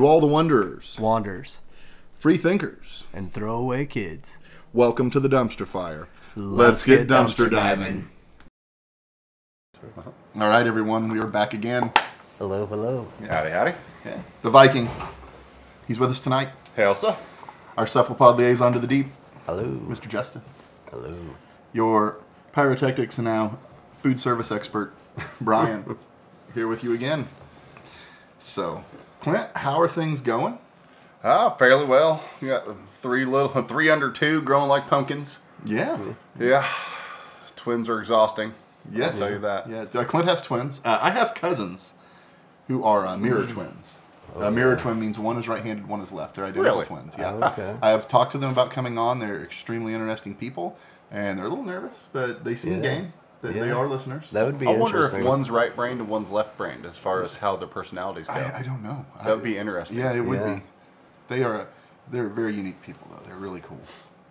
To all the wanderers, Wanderers, free thinkers, and throwaway kids. welcome to the dumpster fire. Let's get dumpster diving. All right, everyone, we are back again. Hello, hello. Howdy, howdy. The Viking, he's with us tonight. Hey Elsa. Our cephalopod liaison to the deep, Hello. Mr. Justin. Hello. Your pyrotechnics and now food service expert, Brian, here with you again. So, Clint, how are things going? Ah, fairly well. You got three little, three under two, growing like pumpkins. Yeah. Yeah, twins are exhausting. Yes. I'll tell you that. Yeah. Uh, Clint has twins. Uh, I have cousins who are uh, mirror twins. a mirror twin means one is right-handed, one is left. They're identical Really? twins. Yeah. Oh, okay. I have talked to them about coming on. They're extremely interesting people, and they're a little nervous, but they seem Yeah. game. They, they are listeners. That would be I wonder if one's right brained and one's left brained as far as how their personalities go. I, I don't know. that would be interesting. Yeah, it would Yeah. be. They are. They're very unique people, though. They're really cool.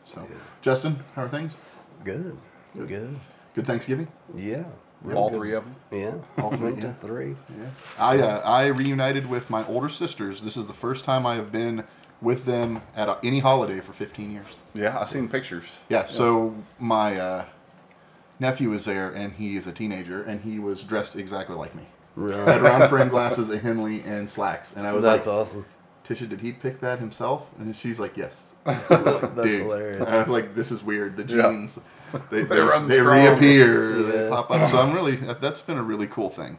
So, Justin, how are things? Good. Good. Good Thanksgiving. Yeah. real All good. three of them. Yeah. All three, yeah. three. Yeah. I uh, I reunited with my older sisters. This is the first time I have been with them at any holiday for 15 years. Yeah, I've seen pictures. Yeah. So my uh, nephew was there, and he is a teenager, and he was dressed exactly like me. Had Really? round frame glasses, a Henley, and slacks. And I was That's like, awesome. Tisha, did he pick that himself? And she's like, yes. That's Dude. hilarious. I was like, this is weird. The Yeah. genes, they, they, They they strong. reappear, they pop up. So I'm really, that's been a really cool thing.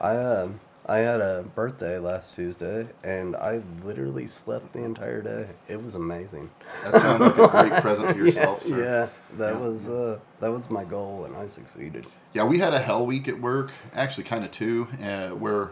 I uh, I had a birthday last Tuesday, and I literally slept the entire day. It was amazing. That sounds like a great present for yourself, yeah, sir. yeah, that Yeah. was uh, that was my goal, and I succeeded. Yeah, we had a hell week at work, actually kind of two, uh, where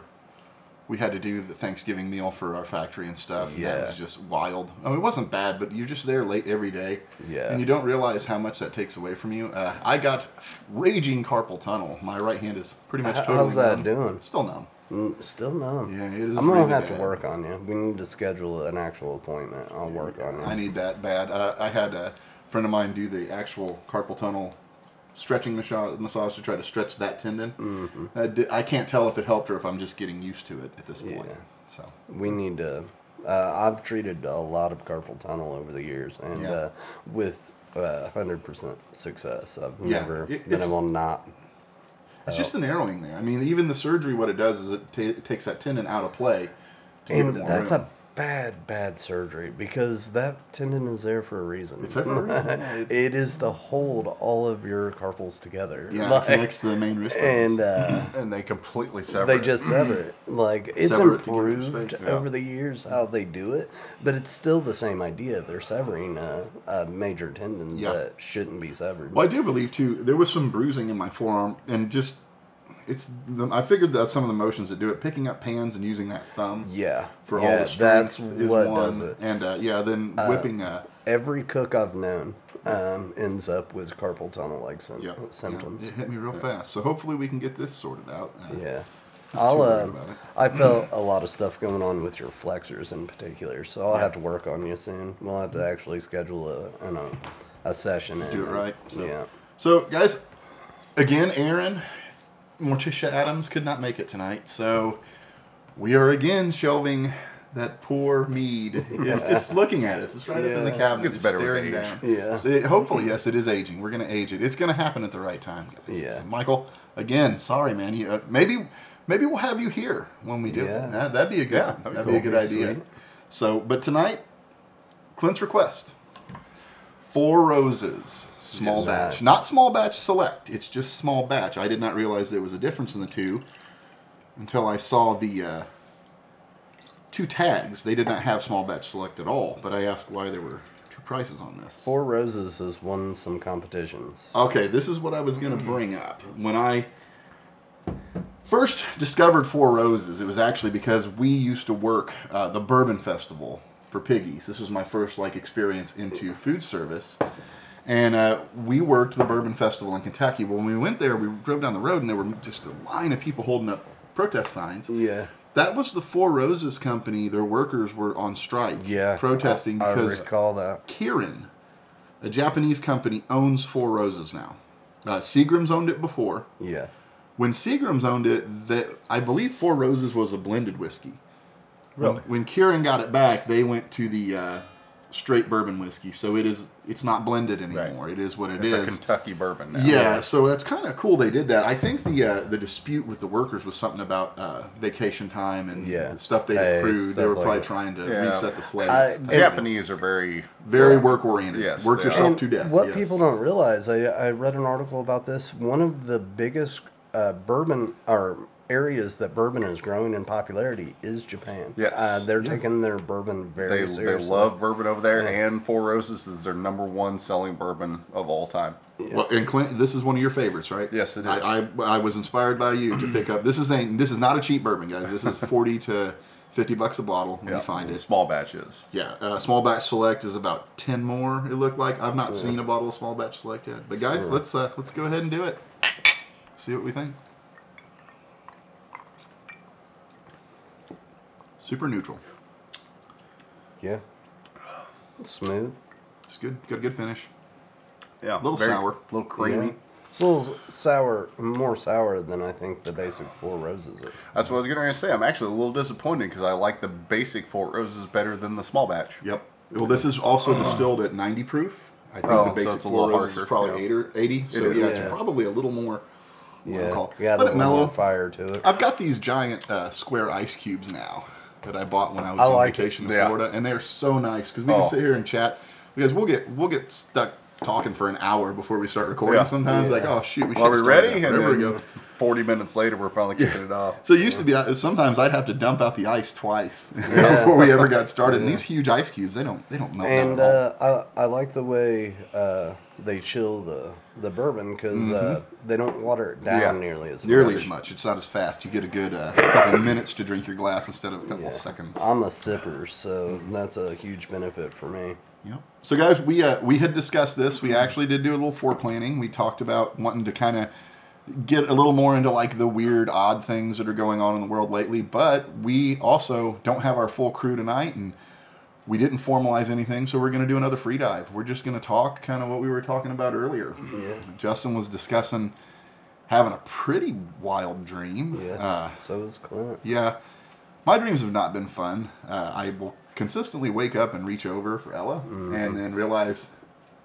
we had to do the Thanksgiving meal for our factory and stuff. and that Yeah. was just wild. I mean, it wasn't bad, but you're just there late every day. Yeah. And you don't realize how much that takes away from you. Uh, I got raging carpal tunnel. My right hand is pretty much totally how's that numb. doing? Still numb. Mm, Still no. Yeah, it is I'm gonna really have bad. to work on you. We need to schedule an actual appointment. I'll work on you. I need that bad. Uh, I had a friend of mine do the actual carpal tunnel stretching massage, massage to try to stretch that tendon. Mm-hmm. I, di- I can't tell if it helped or if I'm just getting used to it at this point. Yeah. So We need to. Uh, I've treated a lot of carpal tunnel over the years, and Yeah. uh, with uh, hundred percent success. I've Yeah, never it- been able to not. It's just oh. the narrowing there. I mean, even the surgery, what it does is it, ta it takes that tendon out of play. To give And it more that's room. a bad, bad surgery because that tendon is there for a reason. It's there for a reason, yeah, it's- it is to hold all of your carpals together. yeah, Like, it connects the main wrist. and uh, And they completely sever they it. just sever it. Like it's Sever it to give you improved yeah. over the years how they do it, but it's still the same idea. They're severing a, a major tendon Yeah. that shouldn't be severed. well, I do believe too. There was some bruising in my forearm, and just it's. I figured that some of the motions that do it, picking up pans and using that thumb. Yeah, For yeah, all the strength that's is what one, does it. and uh, yeah, then whipping. Uh, Every cook I've known um, ends up with carpal tunnel like yeah, symptoms. Yeah, it hit me real fast. So hopefully we can get this sorted out. Uh, Yeah. I'll, too worried about it. I felt a lot of stuff going on with your flexors in particular, so I'll have to work on you soon. We'll have to actually schedule a, an, a, a session. Do it right. So. Yeah. So, guys, again, Aaron, Morticia Addams could not make it tonight. So, we are again shelving that poor mead. It's just looking at us. It's right up in the cabinet. It's better with staring age. down. Yeah. So it- hopefully, yes, it is aging. We're going to age it. It's going to happen at the right time, guys. Yeah. So, Michael, again, sorry, man. You, uh, maybe, maybe we'll have you here when we do Yeah. That, that'd be a good. Yeah, that'd, that'd be, be a good cool. idea. Sweet. So, but tonight, Clint's request. Four roses, small Yes, batch. Not small batch select. It's just small batch. I did not realize there was a difference in the two until I saw the uh, two tags. They did not have small batch select at all, but I asked why there were two prices on this. Four Roses has won some competitions. Okay, this is what I was going to bring up. When I first discovered Four Roses, it was actually because we used to work uh, the Bourbon Festival for Piggies. This was my first like experience into food service. And uh, we worked the Bourbon Festival in Kentucky. When we went there, we drove down the road and there were just a line of people holding up protest signs. Yeah. That was the Four Roses company. Their workers were on strike, Yeah. protesting I because recall that. Kirin, a Japanese company, owns Four Roses now. Uh, Seagram's owned it before. Yeah. When Seagram's owned it, that I believe Four Roses was a blended whiskey. When, Really? when Kirin got it back, they went to the uh, straight bourbon whiskey, so it is it's not blended anymore. It is what it It's is. a Kentucky bourbon now. Yeah, so that's kind of cool. They did that. I think the uh, the dispute with the workers was something about uh, vacation time and Yeah. the stuff they Hey, accrued. they were like probably that. trying to Yeah. reset the slate. I- The Japanese are very Very work oriented. Yes, work yourself And to death. What yes. people don't realize, I, I read an article about this. One of the biggest uh, bourbon or areas that bourbon is growing in popularity is Japan. Yes. uh, they're Yeah. taking their bourbon very They, they love bourbon over there, Yeah. and Four Roses is their number one selling bourbon of all time. Well, and Clint, this is one of your favorites, right? Yes, it is. I, I, I was inspired by you to pick up. This is ain't this is not a cheap bourbon, guys. This is forty to fifty bucks a bottle when Yeah, you find it. Small batches. Yeah, uh, small batch select is about ten more. It looked like I've not seen a bottle of small batch select yet. But guys, let's uh, let's go ahead and do it. See what we think. Super neutral. Yeah. Smooth. It's good. Got a good finish. Yeah, A Little very- sour. A little creamy. Yeah. It's a little sour, more sour than I think the basic Four Roses is. That's what I was going to say. I'm actually a little disappointed because I like the basic Four Roses better than the small batch. Yep. Well, this is also distilled at ninety proof. I think Oh, the so basic it's a Four little Roses is harsher, probably yeah. eight or eighty. So is. yeah, Yeah. it's probably a little more. what Yeah, call it? got a little more mellow. fire to it. I've got these giant uh, square ice cubes now that I bought when I was I on like vacation it. in Yeah. Florida, and they're so nice because we Oh. can sit here and chat. Because we'll get we'll get stuck talking for an hour before we start recording. Yeah. Sometimes like oh shoot, we Are we should've started ready? that And forever then ago. 40 minutes later, we're finally kicking it off. So it used to be uh, sometimes I'd have to dump out the ice twice before we ever got started. And these huge ice cubes, they don't they don't melt And at all. uh, I, I like the way uh, they chill the the bourbon because uh, they don't water it down Yeah. nearly as nearly much. as much. It's not as fast. You get a good uh, couple of minutes to drink your glass instead of a couple Yeah. of seconds. I'm a sipper, so that's a huge benefit for me. Yep. So guys, we uh, we had discussed this. We actually did do a little foreplanning. We talked about wanting to kind of get a little more into like the weird, odd things that are going on in the world lately. But we also don't have our full crew tonight, and we didn't formalize anything. So we're going to do another free dive. We're just going to talk kind of what we were talking about earlier. Yeah. Justin was discussing having a pretty wild dream. Yeah. Uh, so is Clint. yeah, my dreams have not been fun. Uh, I will consistently wake up and reach over for Ella, and then realize,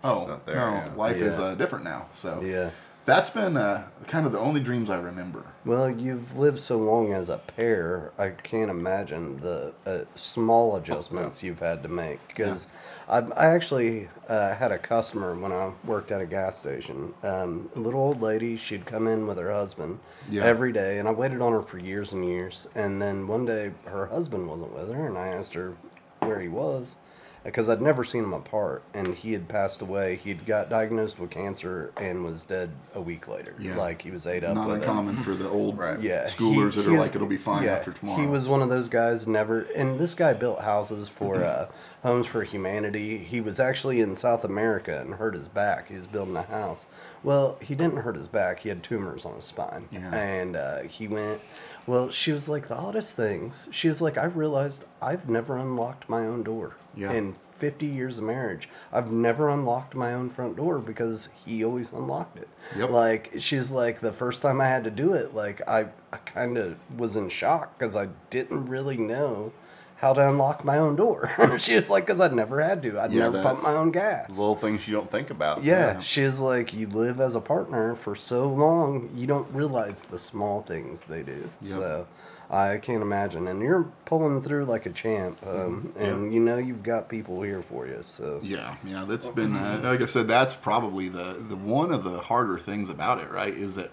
oh not there, no, yeah. life is uh, different now. So Yeah. That's been uh, kind of the only dreams I remember. Well, you've lived so long as a pair. I can't imagine the uh, small adjustments you've had to make. Because I, I actually uh, had a customer when I worked at a gas station. Um, a little old lady. She'd come in with her husband Yeah. every day, and I waited on her for years and years. And then one day, her husband wasn't with her, and I asked her where he was because I'd never seen him apart, and he had passed away. He'd got diagnosed with cancer and was dead a week later. Yeah. Like he was ate up. Not with it. uncommon for the old Right. Yeah, schoolers he- that are like it'll be fine yeah, after tomorrow. He was one of those guys never, and this guy built houses for uh, Homes for Humanity. He was actually in South America and hurt his back. He was building a house. Well, he didn't hurt his back. He had tumors on his spine, Yeah. and uh, he went. Well, she was like the oddest things. She was like, I realized I've never unlocked my own door. Yeah. In 50 years of marriage, I've never unlocked my own front door because he always unlocked it. Yep. Like she's like the first time I had to do it, like I, I kind of was in shock because I didn't really know how to unlock my own door. she was like, because I'd never had to. I'd Yeah, never pumped my own gas. Little things you don't think about. yeah, she's like, you live as a partner for so long, you don't realize the small things they do. Yep. So I can't imagine. And you're pulling through like a champ, um, and you know you've got people here for you. So Yeah, yeah, that's been uh, like I said. That's probably the the one of the harder things about it, right? Is that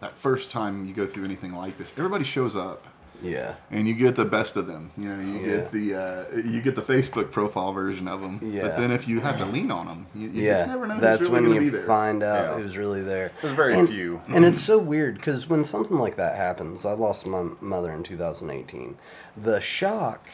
that first time you go through anything like this, everybody shows up. Yeah, and you get the best of them. You know, you Yeah. get the uh, you get the Facebook profile version of them. Yeah. But then if you have to lean on them, you, you yeah. just never know That's who's really when you be there. find out Yeah. who's really there. There's very and, few. And it's so weird because when something like that happens, I lost my mother in 2018. The shock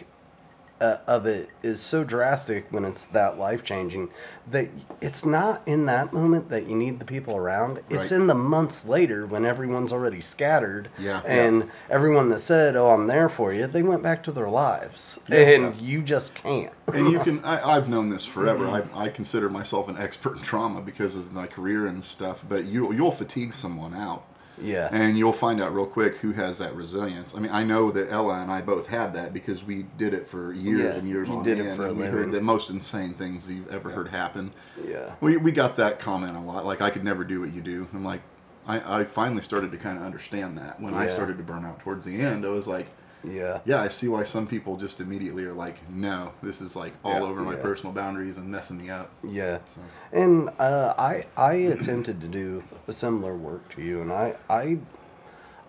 uh, of it is so drastic when it's that life changing that it's not in that moment that you need the people around. It's Right. in the months later when everyone's already scattered. Yeah. And everyone that said, "Oh, I'm there for you," they went back to their lives, and you just can't. and you can I, I've known this forever. I, I consider myself an expert in trauma because of my career and stuff. But you you'll fatigue someone out Yeah. And you'll find out real quick who has that resilience. I mean, I know that Ella and I both had that because we did it for years Yeah, and years you on did it end, for and we heard the most insane things you've ever heard happen. Yeah. We, we got that comment a lot. Like, I could never do what you do. I'm like, I, I finally started to kind of understand that. When I started to burn out towards the end, I was like, Yeah. yeah, I see why some people just immediately are like, no, this is like all Yeah. over my Yeah. personal boundaries and messing me up. Yeah. So, And uh, I I attempted to do a similar work to you, and I I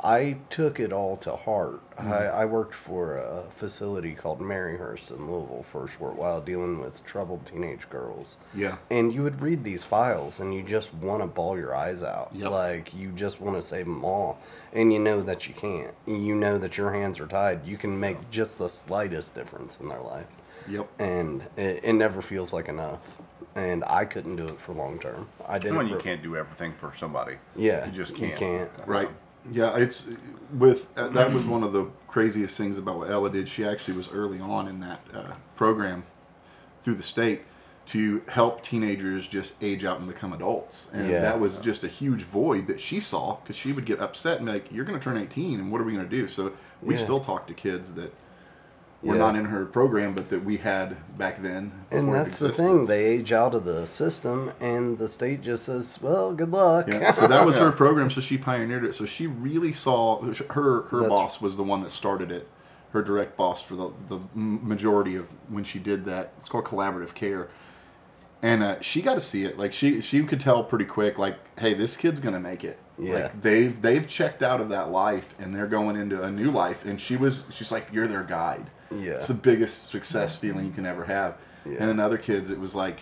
I took it all to heart. Mm-hmm. I, I worked for a facility called Maryhurst in Louisville for a short while, dealing with troubled teenage girls. yeah. And you would read these files, and you just want to bawl your eyes out. Yep. Like you just want to save them all, and you know that you can't. You know that your hands are tied. You can make just the slightest difference in their life Yep. and it, it never feels like enough. And I couldn't do it for long term. I didn't. When you can't do everything for somebody. Yeah, You just can't. You can't. Right. Yeah, it's with uh, that was one of the craziest things about what Ella did. She actually was early on in that uh, program through the state to help teenagers just age out and become adults, and Yeah. that was just a huge void that she saw because she would get upset and be like, "You're going to turn 18, and what are we going to do?" So we Yeah. still talk to kids that were Yeah. not in her program, but that we had back then. And that's the thing. They age out of the system, and the state just says, "Well, good luck." Yeah, so that was her program. So she pioneered it. So she really saw her her That's- boss was the one that started it. Her direct boss for the the majority of when she did that. It's called collaborative care, and uh, she got to see it. Like she she could tell pretty quick. Like, hey, this kid's gonna make it. Yeah. Like they've they've checked out of that life and they're going into a new life. And she was she's like, you're their guide. Yeah. It's the biggest success feeling you can ever have. Yeah. And then other kids, it was like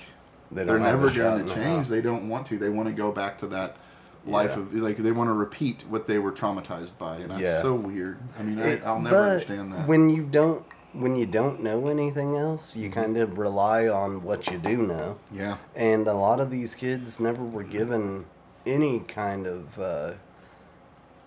They are don't have a never going to change. They don't want to. They want to go back to that life Yeah. of like they want to repeat what they were traumatized by, and that's Yeah. so weird. I mean, I, It- I'll never but understand that. When you don't, when you don't know anything else, you Mm-hmm. kind of rely on what you do know. yeah, And a lot of these kids never were given any kind of uh,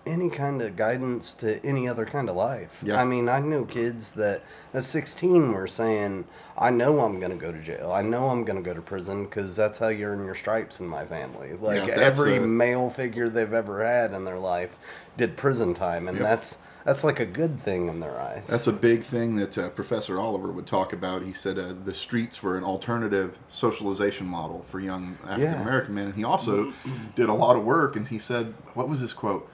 any kind of guidance to any other kind of life. Yeah. I mean, I know kids that at 16 were saying, "I know I'm going to go to jail. I know I'm going to go to prison because that's how you earn your stripes in my family." Like Yeah, every a- male figure they've ever had in their life did prison time, and Yep. that's that's like a good thing in their eyes. that's a big thing that uh, Professor Oliver would talk about. He said uh, the streets were an alternative socialization model for young African American men, and he also did a lot of work. And he said, what was his quote?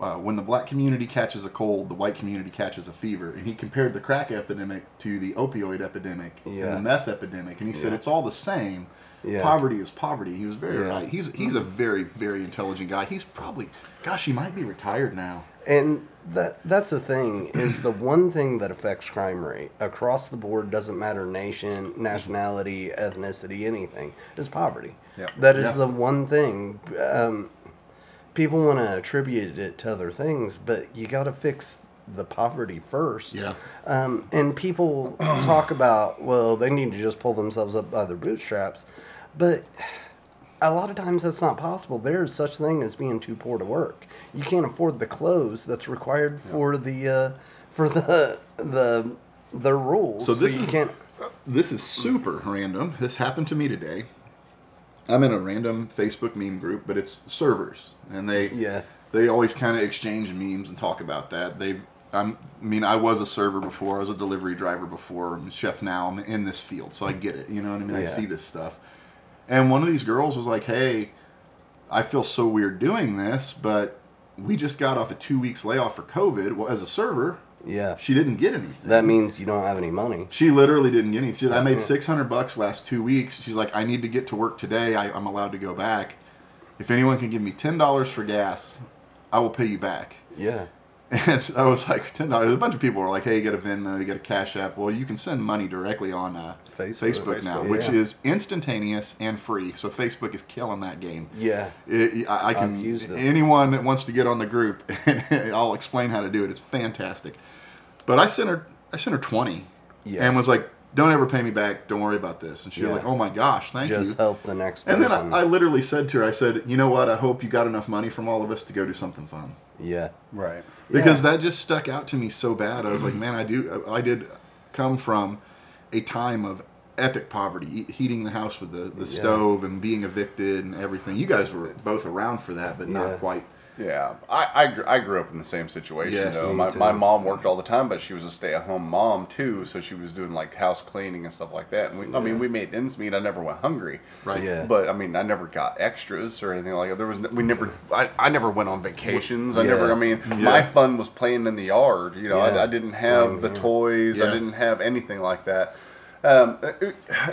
Uh, when the black community catches a cold, the white community catches a fever. And he compared the crack epidemic to the opioid epidemic Yeah. and the meth epidemic. And he said it's all the same. Yeah. Poverty is poverty. He was very Yeah. right. He's he's a very very intelligent guy. He's probably, gosh, he might be retired now. And that that's the thing is the one thing that affects crime rate across the board doesn't matter nation, nationality, ethnicity, anything is poverty. Yep. That is Yeah. the one thing. Um, people want to attribute it to other things, but you got to fix the poverty first. Yeah. Um, and people talk about well, they need to just pull themselves up by their bootstraps, but a lot of times that's not possible. There is such thing as being too poor to work. You can't afford the clothes that's required for the uh, for the the the rules. So this you is can't. this is super random. This happened to me today. I'm in a random Facebook meme group, but it's servers, and they Yeah. they always kind of exchange memes and talk about that. They, I'm, I mean, I was a server before. I was a delivery driver before. I'm a chef now. I'm in this field, so I get it. You know what I mean? I see this stuff. And one of these girls was like, "Hey, I feel so weird doing this, but we just got off a two weeks layoff for COVID. Well, as a server, Yeah. she didn't get anything. That means you don't have any money. She literally didn't get anything. She I made six hundred bucks last two weeks. She's like, I need to get to work today. I, I'm allowed to go back. If anyone can give me ten dollars for gas, I will pay you back. Yeah. And I was like, ten dollars. A bunch of people were like, Hey, you got a Venmo, you got a Cash App. Well, you can send money directly on uh, Facebook. Facebook, now, Facebook, which yeah. is instantaneous and free. So Facebook is killing that game. Yeah. It, I, I can anyone that wants to get on the group, I'll explain how to do it. It's fantastic. But I sent her, I sent her twenty, Yeah. and was like, "Don't ever pay me back. Don't worry about this." And she was Yeah. like, "Oh my gosh, thank you. Just help the next person. And then I, I literally said to her, "I said, you know what? I hope you got enough money from all of us to go do something fun." yeah. Right. because that just stuck out to me so bad. I was like, man, I do, I did come from a time of epic poverty, e- heating the house with the, the Yeah. stove and being evicted and everything. You guys were both around for that, but Yeah. not quite Yeah, I, I, gr- I grew up in the same situation Yes, though. me My, too. my mom worked all the time, but she was a stay at home mom too, so she was doing like house cleaning and stuff like that. And we, I mean, we made ends meet. I never went hungry. Right. Yeah. But I mean, I never got extras or anything like that. There was we never. I, I never went on vacations. I never. I mean, Yeah. my fun was playing in the yard. You know, Yeah, I, I didn't have same the here. toys. I didn't have anything like that. Um,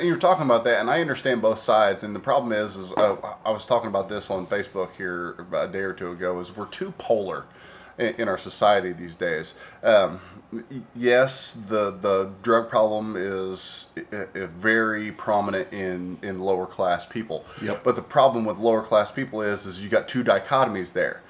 you're talking about that, and I understand both sides. And the problem is, is uh, I was talking about this on Facebook here about a day or two ago. Is we're too polar in, in our society these days. Um, yes, the the drug problem is very prominent in in lower class people. Yep. But the problem with lower class people is, is you got two dichotomies there.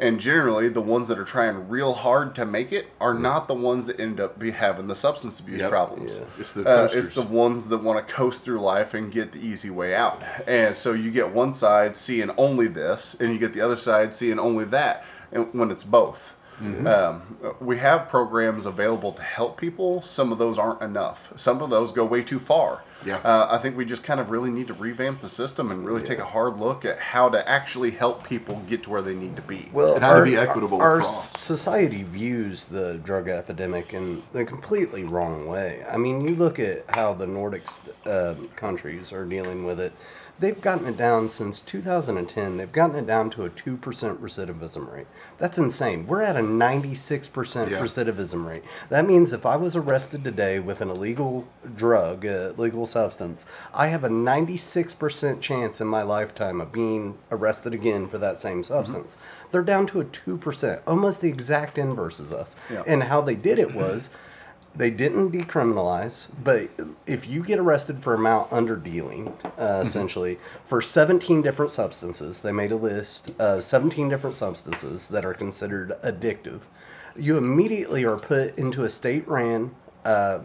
And generally, the ones that are trying real hard to make it are not the ones that end up be having the substance abuse Yep. problems. Yeah. It's the Uh, it's the ones that want to coast through life and get the easy way out. And so you get one side seeing only this, and you get the other side seeing only that, and when it's both. Mm-hmm. Um, we have programs available to help people. Some of those aren't enough. Some of those go way too far. Yeah. Uh, I think we just kind of really need to revamp the system and really take a hard look at how to actually help people get to where they need to be. Well, It had to be equitable Our, society views the drug epidemic in the completely wrong way. I mean, you look at how the Nordic uh, countries are dealing with it. They've gotten it down since 2010. They've gotten it down to a 2% recidivism rate. That's insane. We're at a 96% Yeah. recidivism rate. That means if I was arrested today with an illegal drug, uh, illegal substance, I have a 96% chance in my lifetime of being arrested again for that same substance. They're down to a 2%, almost the exact inverse as us. Yeah. And how they did it was they didn't decriminalize, but if you get arrested for amount under dealing, uh, essentially, for 17 different substances, they made a list of 17 different substances that are considered addictive. You immediately are put into a state ran uh,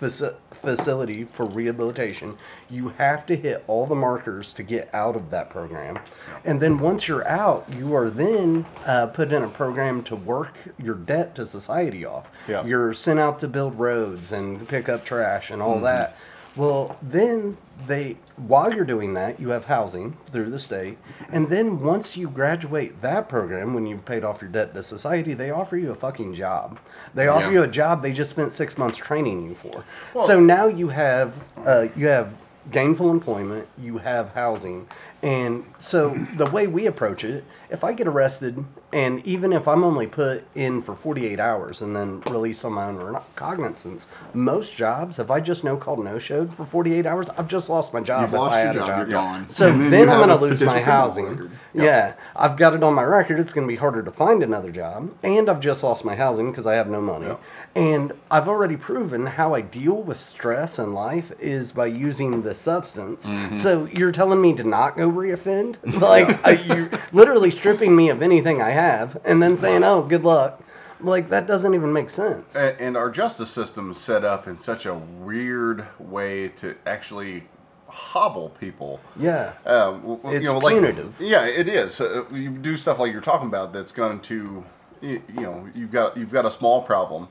faci- facility for rehabilitation. You have to hit all the markers to get out of that program. And then once you're out, you are then uh, put in a program to work your debt to society off. Yeah. You're sent out to build roads and pick up trash and all that. Well, then they, while you're doing that, you have housing through the state. And then once you graduate that program, when you've paid off your debt to society, they offer you a fucking job. They offer Yeah. you a job they just spent six months training you for. so now you have, uh, you have gainful employment, you have housing. And so the way we approach it, if I get arrested and even if I'm only put in for 48 hours and then released on my own recognizance, most jobs, if I just no called no showed for 48 hours, I've just lost my job. You've lost your a job, you're gone. So then then, I'm going to lose my housing. record. Yeah, I've got it on my record. It's going to be harder to find another job, and I've just lost my housing because I have no money. And I've already proven how I deal with stress in life is by using the substance. Mm-hmm. So you're telling me to not go reoffend? Like I, you're literally stripping me of anything I have, and then saying, "Oh, good luck." Like that doesn't even make sense. And, and our justice system is set up in such a weird way to actually hobble people. Yeah. Um, w- w- It's you know, like, punitive. Yeah, it is. Uh, you do stuff like you're talking about that's going to, you, you know, you've got you've got a small problem,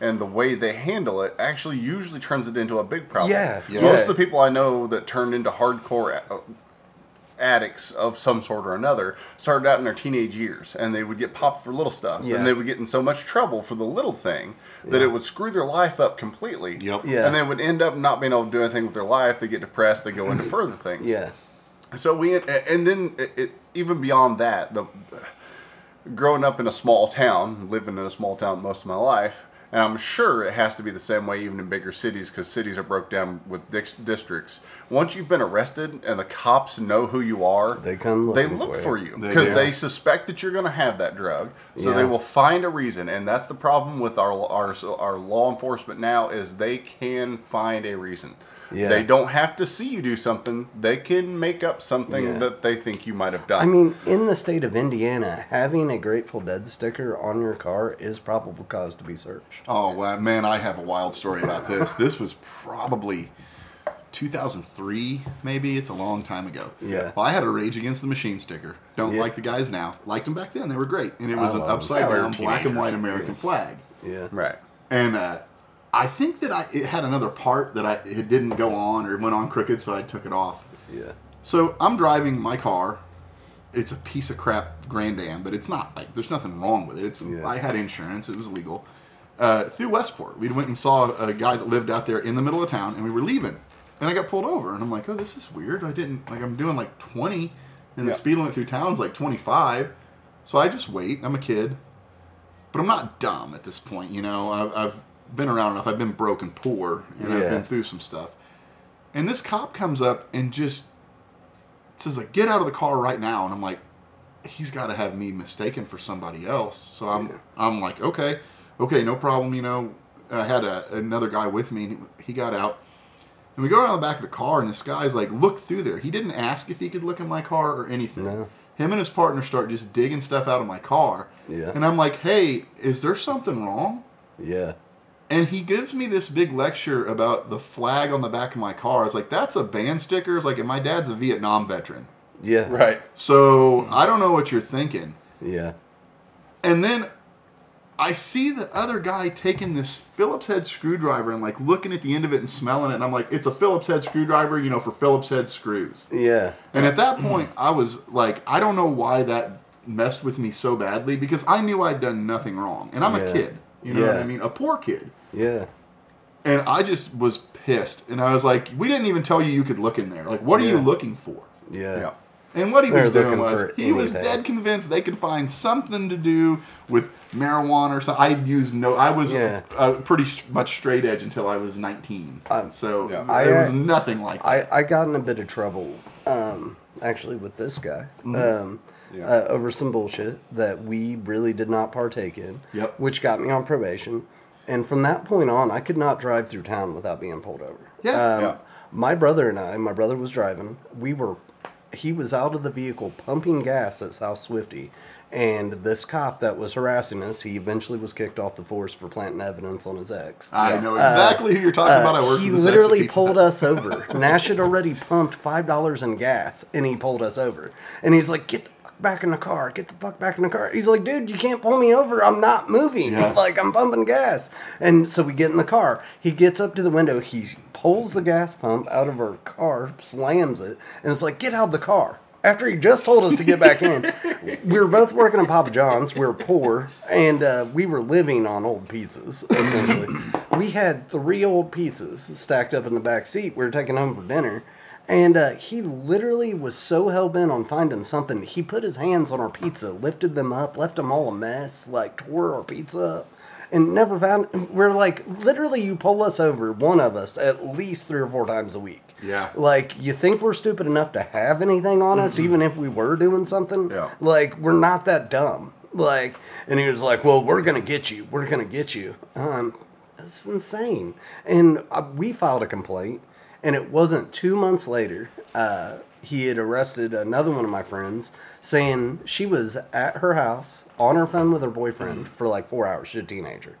and the way they handle it actually usually turns it into a big problem. Yeah, yeah. Most of the people I know that turned into hardcore a- uh, addicts of some sort or another started out in their teenage years, and they would get popped for little stuff, Yeah. and they would get in so much trouble for the little thing that it would screw their life up completely. Yep. Yeah. And they would end up not being able to do anything with their life. They get depressed. They go into further things. Yeah. So we and then it, it, even beyond that, the growing up in a small town, living in a small town most of my life, and I'm sure it has to be the same way even in bigger cities because cities are broke down with dix- districts. Once you've been arrested and the cops know who you are, They come they look for for you. you They because they suspect that you're going to have that drug. So they will find a reason, and that's the problem with our our our law enforcement now is they can find a reason. Yeah. They don't have to see you do something. They can make up something Yeah. that they think you might have done. I mean, in the state of Indiana, having a Grateful Dead sticker on your car is probable cause to be searched. Oh well, man, I have a wild story about this. This was probably 2003, maybe. It's a long time ago. Yeah. Well, I had a Rage Against the Machine sticker. Don't Yeah. like the guys now. Liked them back then. They were great, and it was I an upside Yeah, we were down black and white American flag. Yeah. right. And uh, I think that I it had another part that I it didn't go on or it went on crooked, so I took it off. Yeah. So I'm driving my car, it's a piece of crap Grand Am, but it's not like there's nothing wrong with it. It's Yeah. I had insurance; it was legal. Uh, through Westport, we went and saw a guy that lived out there in the middle of town, and we were leaving, and I got pulled over, and I'm like, oh, this is weird. I didn't like I'm doing like 20, and the speed limit through town's like 25, so I just wait. I'm a kid, but I'm not dumb at this point. You know, I've, I've been around enough. I've been broke and poor, and I've been through some stuff. And this cop comes up and just says like, "Get out of the car right now!" And I'm like, he's got to have me mistaken for somebody else. So I'm Yeah. I'm like, okay, okay, no problem. You know, I had a, another guy with me. And he got out, and we go around the back of the car, and this guy's like, look through there. He didn't ask if he could look in my car or anything. No. Him and his partner start just digging stuff out of my car. Yeah. And I'm like, hey, is there something wrong? Yeah. And he gives me this big lecture about the flag on the back of my car. It's like, that's a band sticker. It's like, and my dad's a Vietnam veteran. Yeah. Right. So I don't know what you're thinking. Yeah. And then I see the other guy taking this Phillips head screwdriver and like looking at the end of it and smelling it. And I'm like, it's a Phillips head screwdriver, you know, for Phillips head screws. Yeah. And at that point, I was like, I don't know why that messed with me so badly because I knew I'd done nothing wrong. And I'm Yeah. a kid. You know what I mean? A poor kid. Yeah. And I just was pissed. And I was like, we didn't even tell you you could look in there. Like, what are you looking for? Yeah. Yeah. And what he They're was doing was for he was dead convinced they could find something to do with marijuana or something. I used no. I was Yeah. uh, pretty much straight edge until I was 19. Um, so Yeah. it I, was uh, nothing like I, that. I got in a bit of trouble, um, actually, with this guy Mm-hmm. um, Yeah. uh, over some bullshit that we really did not partake in, Yep. which got me on probation. And from that point on, I could not drive through town without being pulled over. Yeah. Um, Yeah. My brother and I, my brother was driving. We were, he was out of the vehicle pumping gas at South Swifty. And this cop that was harassing us, he eventually was kicked off the force for planting evidence on his ex. I know exactly who you're talking about. I worked Uh, he literally pulled us over. Nash had already pumped five dollars in gas, and he pulled us over. And he's like, "Get the back in the car! Get the fuck back in the car!" He's like, "Dude, you can't pull me over. I'm not moving. Yeah. Like I'm pumping gas." And so we get in the car. He gets up to the window. He pulls the gas pump out of our car, slams it, and it's like, "Get out of the car." After he just told us to get back in, we were both working at Papa John's. We were poor, and uh, we were living on old pizzas. Essentially, we had three old pizzas stacked up in the back seat. We were taking home for dinner, and uh, he literally was so hell bent on finding something. He put his hands on our pizza, lifted them up, left them all a mess, like tore our pizza up. And never found. We're like, literally, you pull us over, one of us, at least three or four times a week. Yeah. Like, you think we're stupid enough to have anything on us, even if we were doing something? Yeah. Like, we're not that dumb. Like, and he was like, well, we're going to get you. We're going to get you. Um, it's insane. And uh, we filed a complaint, and it wasn't two months later. Uh, he had arrested another one of my friends saying she was at her house on her phone with her boyfriend for like four hours. She's a teenager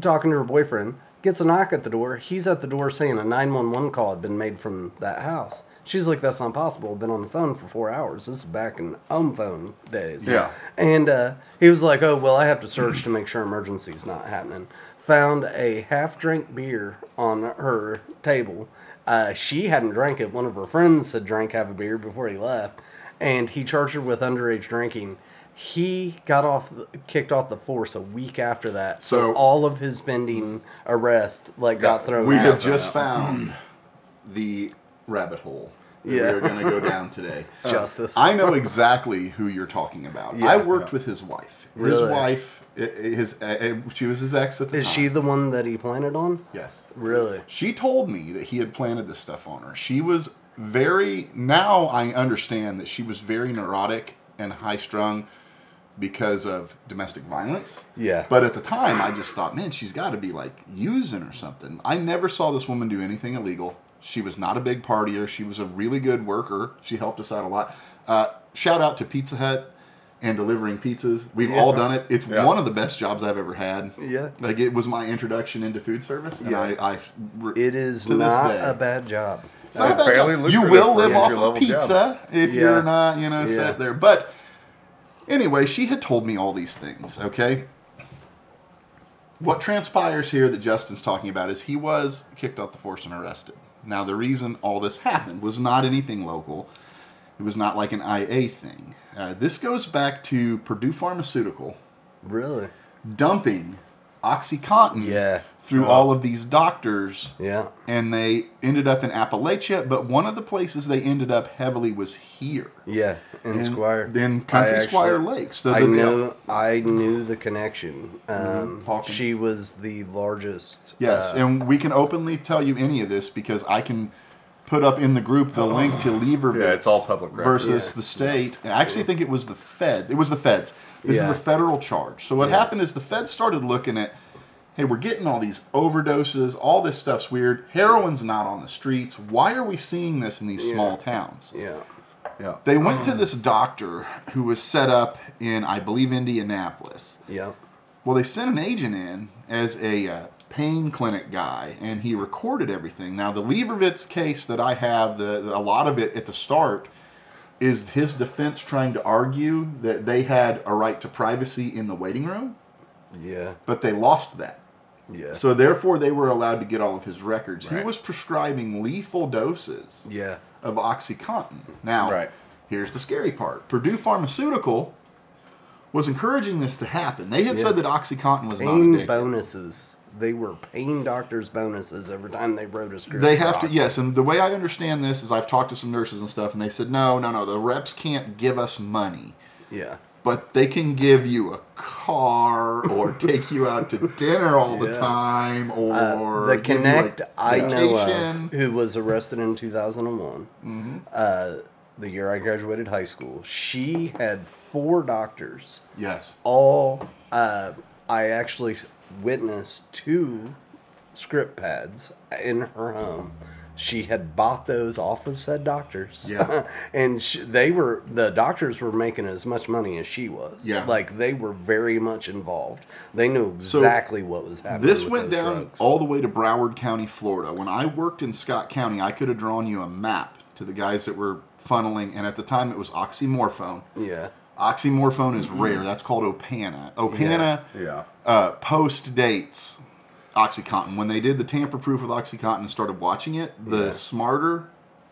talking to her boyfriend, gets a knock at the door. He's at the door saying a 911 call had been made from that house. She's like, that's not possible. I've been on the phone for four hours. This is back in home phone days. Yeah. And uh, he was like, oh, well, I have to search to make sure emergency's not happening. Found a half drink beer on her table. Uh, she hadn't drank it. One of her friends had drank half a beer before he left. And he charged her with underage drinking. He got off, the, kicked off the force a week after that. So, So- all of his pending arrest like got thrown We out. have just found the rabbit hole that Yeah. we're going to go down today. Justice. I know exactly who you're talking about. Yeah. I worked with his wife. His Really? wife, i- i- his uh, she was his ex at the Is time. she the one that he planted on? Yes. Really? She told me that he had planted this stuff on her. She was very. Now I understand that she was very neurotic and high strung because of domestic violence. Yeah. But at the time, I just thought, man, she's got to be like using or something. I never saw this woman do anything illegal. She was not a big partier. She was a really good worker. She helped us out a lot. Uh, shout out to Pizza Hut and delivering pizzas. We've all done it. It's Yeah. one of the best jobs I've ever had. Yeah. Like it was my introduction into food service, and Yeah. I, I It is not a bad job. It's not a bad job. You will live off of pizza job. if Yeah. you're not, you know, Yeah. set there. But anyway, she had told me all these things. Okay. What transpires here that Justin's talking about is he was kicked off the force and arrested. Now, the reason all this happened was not anything local. It was not like an IA thing. Uh, this goes back to Purdue Pharmaceutical Really? dumping OxyContin Yeah. through all of these doctors, Yeah. and they ended up in Appalachia. But one of the places they ended up heavily was here. Yeah. In Squire. in Country I Squire actually- Lakes. So I the- knew I knew the connection. Um, Hawkins. she was the largest. Yes, uh, and we can openly tell you any of this because I can put up in the group the link to Levervitz. Yeah, it's all public record. versus Yeah. the state. And I actually think it was the feds. It was the feds. This Yeah. is a federal charge. So what Yeah. happened is the feds started looking at, hey, we're getting all these overdoses. All this stuff's weird. Heroin's not on the streets. Why are we seeing this in these small towns? yeah. Yeah. They went to this doctor who was set up in, I believe, Indianapolis. Yeah. Well, they sent an agent in as a uh, pain clinic guy, and he recorded everything. Now, the Levervitz case that I have, the, the- a lot of it at the start is his defense trying to argue that they had a right to privacy in the waiting room, Yeah. but they lost that. Yeah. So therefore, they were allowed to get all of his records. He was prescribing lethal doses yeah. of OxyContin. Now, Right. here's the scary part: Purdue Pharmaceutical was encouraging this to happen. They had Yeah. said that OxyContin was not Pain addictive. bonuses. They were paying doctors' bonuses every time they wrote a script. They have to, yes. And the way I understand this is I've talked to some nurses and stuff, and they said, no, no, no, the reps can't give us money, Yeah. but they can give you a car or take you out to dinner all the time or Uh, the Connect like, I know of, who was arrested in 2001, Mm-hmm. uh, the year I graduated high school, she had four doctors. Yes. All uh, I actually witnessed two script pads in her home. She had bought those off of said doctors. Yeah. and sh they were the doctors were making as much money as she was. Yeah. like they were very much involved. They knew So, exactly what was happening. This went down drugs. all the way to Broward County, Florida. When I worked in Scott County, I could have drawn you a map to the guys that were funneling, and at the time it was oxymorphone. Yeah. Oxymorphone is rare. That's called Opana. Opana Yeah. uh, post dates OxyContin. When they did the tamper proof with OxyContin and started watching it, the Yeah. smarter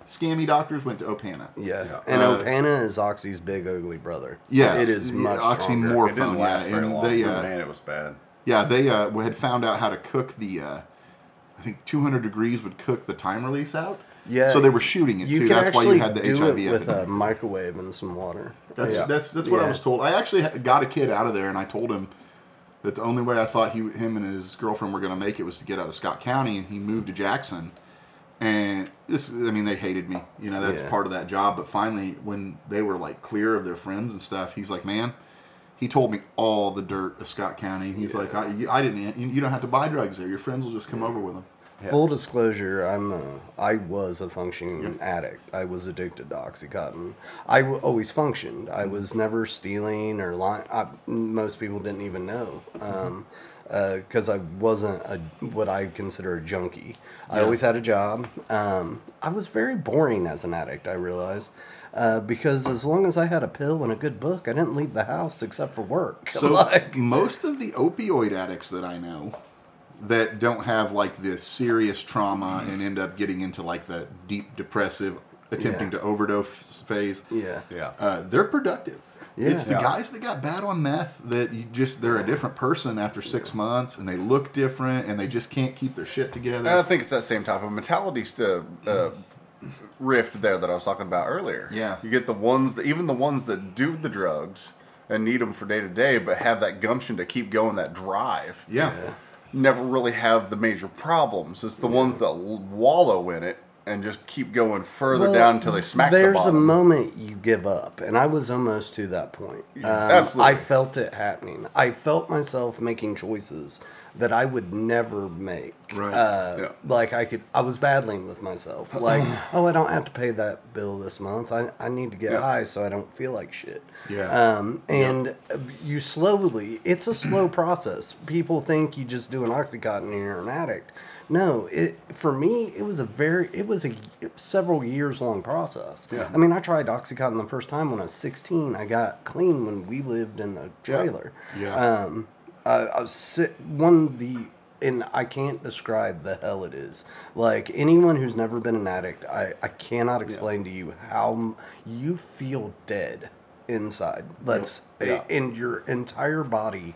scammy doctors went to Opana. Yeah, Yeah. and Uh, Opana is Oxy's big ugly brother. Yes, it is much Oxymorphone. stronger. It didn't yeah, last very and long. they, but uh, man, it was bad. Yeah, they uh, had found out how to cook the. Uh, I think 200 degrees would cook the time release out. Yeah, So they were shooting it too. That's why you had the do HIV it with a microwave and some water. That's Yeah. that's that's what I was told. I actually got a kid out of there, and I told him that the only way I thought he, him and his girlfriend were going to make it was to get out of Scott County, and he moved to Jackson. And this, I mean, they hated me. You know, that's Yeah. part of that job. But finally, when they were like clear of their friends and stuff, he's like, man. He told me all the dirt of Scott County. He's like, I, I didn't. You don't have to buy drugs there. Your friends will just come over with them. Full disclosure, I'm a, I was a functioning addict. I was addicted to OxyContin. I w- always functioned. I was never stealing or lying. I, most people didn't even know. Um, because I wasn't a what I consider a junkie. I always had a job. Um, I was very boring as an addict. I realized uh, because as long as I had a pill and a good book, I didn't leave the house except for work. So like, most of the opioid addicts that I know that don't have like this serious trauma and end up getting into like the deep depressive attempting Yeah. to overdose phase yeah, Yeah. uh, they're productive Yeah. it's the Yeah. guys that got bad on meth that you just they're a different person after six months and they look different and they just can't keep their shit together. And I together think it's that same type of mentality st- uh, rift there that I was talking about earlier. Yeah. You get the ones that, even the ones that do the drugs and need them for day to day, but have that gumption to keep going, that drive. yeah, Never really have the major problems. It's the ones that wallow in it and just keep going further Well, down until they smack the There's bottom. a moment you give up, and I was almost to that point. Um, absolutely. I felt it happening. I felt myself making choices that I would never make. Right. Uh, Yeah. Like I could, I was battling with myself. Like, oh, I don't have to pay that bill this month. I, I need to get Yeah. high so I don't feel like shit. Yeah. Um, and you slowly, it's a slow process. People think you just do an oxycontin and you're an addict. No, it for me it was a very it was a several years long process. Yeah. I mean, I tried oxycontin the first time when I was 16. I got clean when we lived in the trailer. Yeah. Um, I, I was one the and I can't describe the hell it is. Like anyone who's never been an addict, I I cannot explain to you how you feel dead inside. Let's Yeah. Eh, and your entire body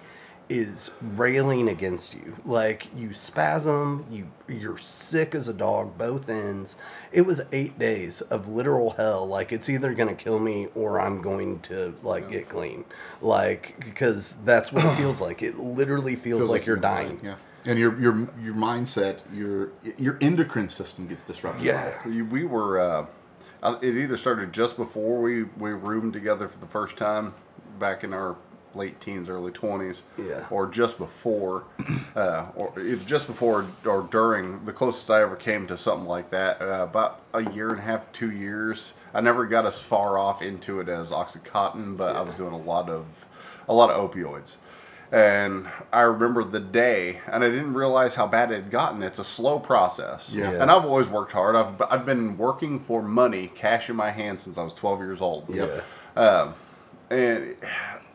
is railing against you. Like you spasm, you you're sick as a dog both ends. It was 8 days of literal hell. Like it's either going to kill me or I'm going to like get clean. Like because that's what it feels like. It literally feels, Feels like, you're dying. die, Yeah. And your your your mindset, your your endocrine system gets disrupted. Yeah. We, we were. Uh, it either started just before we we roomed together for the first time, back in our late teens, early twenties. Yeah. Or just before, uh, or just before or during. The closest I ever came to something like that, uh, about a year and a half, two years. I never got as far off into it as OxyContin, but I was doing a lot of a lot of opioids. And I remember the day, and I didn't realize how bad it had gotten. It's a slow process. Yeah. And I've always worked hard. I've, I've been working for money, cash in my hand, since I was 12 years old. Yep. And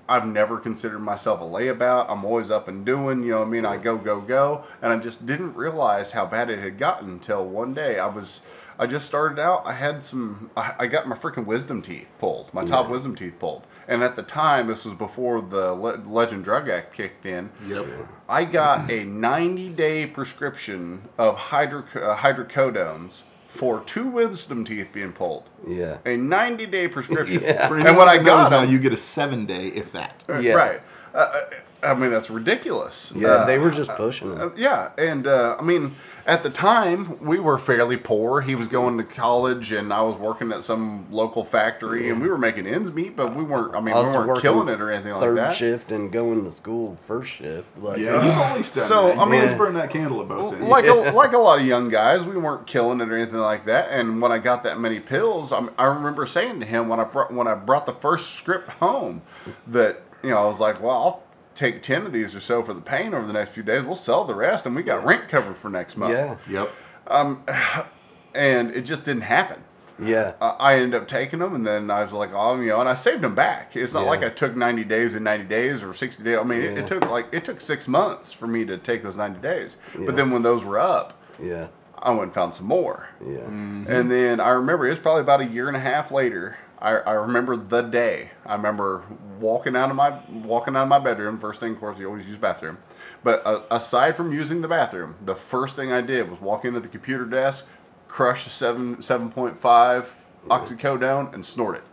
I've never considered myself a layabout. I'm always up and doing, you know what I mean? I go, go, go. And I just didn't realize how bad it had gotten until one day I was, I just started out. I had some, I, I got my freaking wisdom teeth pulled, my top wisdom teeth pulled. And at the time, this was before the Le- Legend Drug Act kicked in. Yep. I got a 90 day prescription of hydro, uh, hydrocodones for two wisdom teeth being pulled. Yeah. A 90 day prescription. Yeah. And anyone when I that got knows now, you get a seven day, if that. Yeah. right. Uh, uh, I mean, that's ridiculous. Yeah, Uh, they were just pushing uh, it. yeah, and uh, I mean, at the time we were fairly poor. He was going to college, and I was working at some local factory, and we were making ends meet. But we weren't. I mean, I we was weren't working killing it or anything like that. Third shift and going to school first shift. Like Yeah, you've always done So, that. I You mean- always burn that candle at both ends. like a, like a lot of young guys, we weren't killing it or anything like that. And when I got that many pills, I, I remember saying to him when I brought when I brought the first script home that you know I was like, well, I'll take ten of these or so for the pain over the next few days. We'll sell the rest, and we got rent covered for next month. yeah, Yep. Um, and it just didn't happen. yeah, I I ended up taking them, and then I was like, oh, you know, and I saved them back. It's not Yeah. like I took ninety days in ninety days or sixty days. I mean, it, Yeah. it took like it took six months for me to take those ninety days. Yeah. But then when those were up, yeah, I went and found some more. yeah. And then I remember it was probably about a year and a half later. I, I remember the day. I remember walking out of my walking out of my bedroom. First thing, of course, you always use bathroom. But uh, aside from using the bathroom, the first thing I did was walk into the computer desk, crush a seven seven point five oxycodone, and snort it.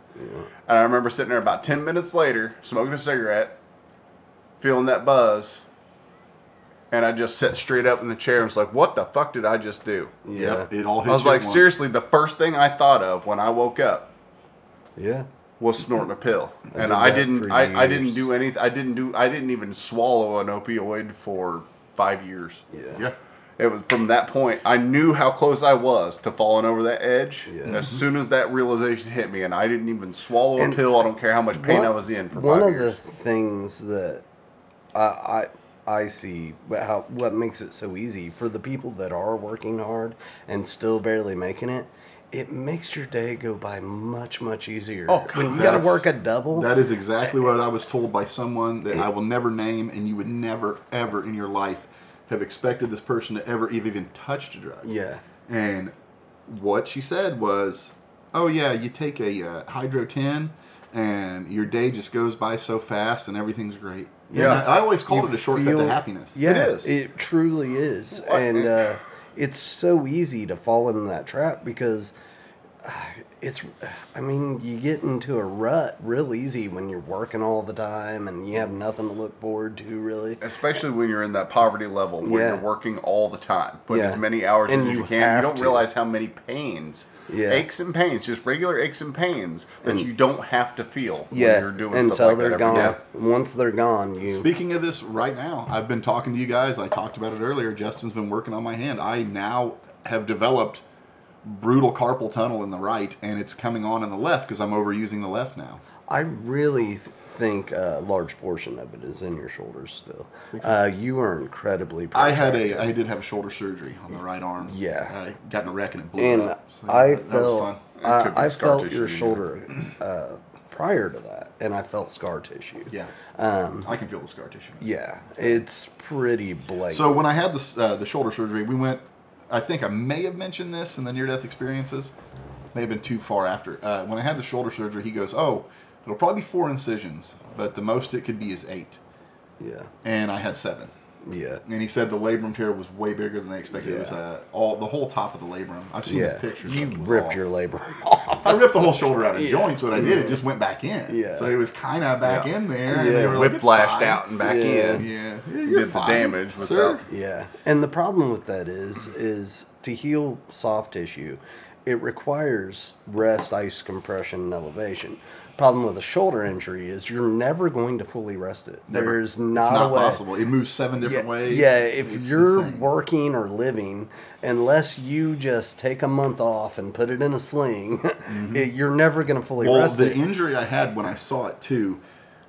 And I remember sitting there about ten minutes later, smoking a cigarette, feeling that buzz, and I just sat straight up in the chair and was like, "What the fuck did I just do?" Yeah. Yep. It all hit I was you like, once. seriously, the first thing I thought of when I woke up Yeah. was snorting a pill, and did I that didn't. for I, I didn't years. do anything. I didn't do. I didn't even swallow an opioid for five years. Yeah. Yeah. It was from that point I knew how close I was to falling over that edge. Yeah. As soon as that realization hit me, and I didn't even swallow And a pill. I don't care how much pain I was in for one five of years. the things that I, I I see but how what makes it so easy for the people that are working hard and still barely making it. It makes your day go by much much easier. Oh, when you got to work a double. That is exactly what I was told by someone that I will never name, and you would never, ever in your life have expected this person to ever even touched a drug. yeah. And what she said was, "Oh yeah, you take a uh, Hydro 10, and your day just goes by so fast, and everything's great." Yeah. And I always called You it a shortcut feel- to happiness. Yeah, It is. It truly is, What- and uh, it's so easy to fall into that trap because it's. I mean, you get into a rut real easy when you're working all the time and you have nothing to look forward to. Really, Especially when you're in that poverty level where Yeah. you're working all the time, putting Yeah. as many hours And as you you can. You don't to. realize how many pains, Yeah. aches and pains, just regular aches and pains that And- you don't have to feel yeah, when you're doing until stuff like they're that gone. Once they're gone, you. Speaking of this right now, I've been talking to you guys. I talked about it earlier. Justin's been working on my hand. I now have developed brutal carpal tunnel in the right, and it's coming on in the left because I'm overusing the left now. I really th- think a large portion of it is in your shoulders still. Uh, you are incredibly. I had a I did have a shoulder surgery on the right arm. Yeah. I got in a wreck and it blew and up. So I that, that was felt fun. I, It could be I felt tissue, your shoulder uh, prior to that, and I felt scar tissue. Yeah, Um, I can feel the scar tissue. yeah, it's pretty blatant. So when I had this uh, the shoulder surgery, we went. I think I may have mentioned this in the near death experiences. May have been too far after. Uh, when I had the shoulder surgery, he goes, "Oh, it'll probably be four incisions, but the most it could be is eight. Yeah. And I had seven. Yeah. And he said the labrum tear was way bigger than they expected. It was uh, all the whole top of the labrum. I've seen Yeah. the pictures. You of it ripped all- your labrum off. I ripped the whole shoulder out of Yeah. joints. What I did, it just went back in. Yeah. So it was kind of back Yeah. in there. And Yeah. they were like, "It's Whiplashed fine." out and back Yeah. in. Yeah. yeah you're Did the fine, damage sir. without- Yeah, and the problem with that is, is to heal soft tissue, it requires rest, ice compression, and elevation. Problem with a shoulder injury is you're never going to fully rest it. Never. There's not, it's not a way. possible. It moves seven different yeah, ways. Yeah, if It's you're insane. working or living, unless you just take a month off and put it in a sling, it, you're never going to fully Mm-hmm. Well, rest the it. injury I had when I saw it too,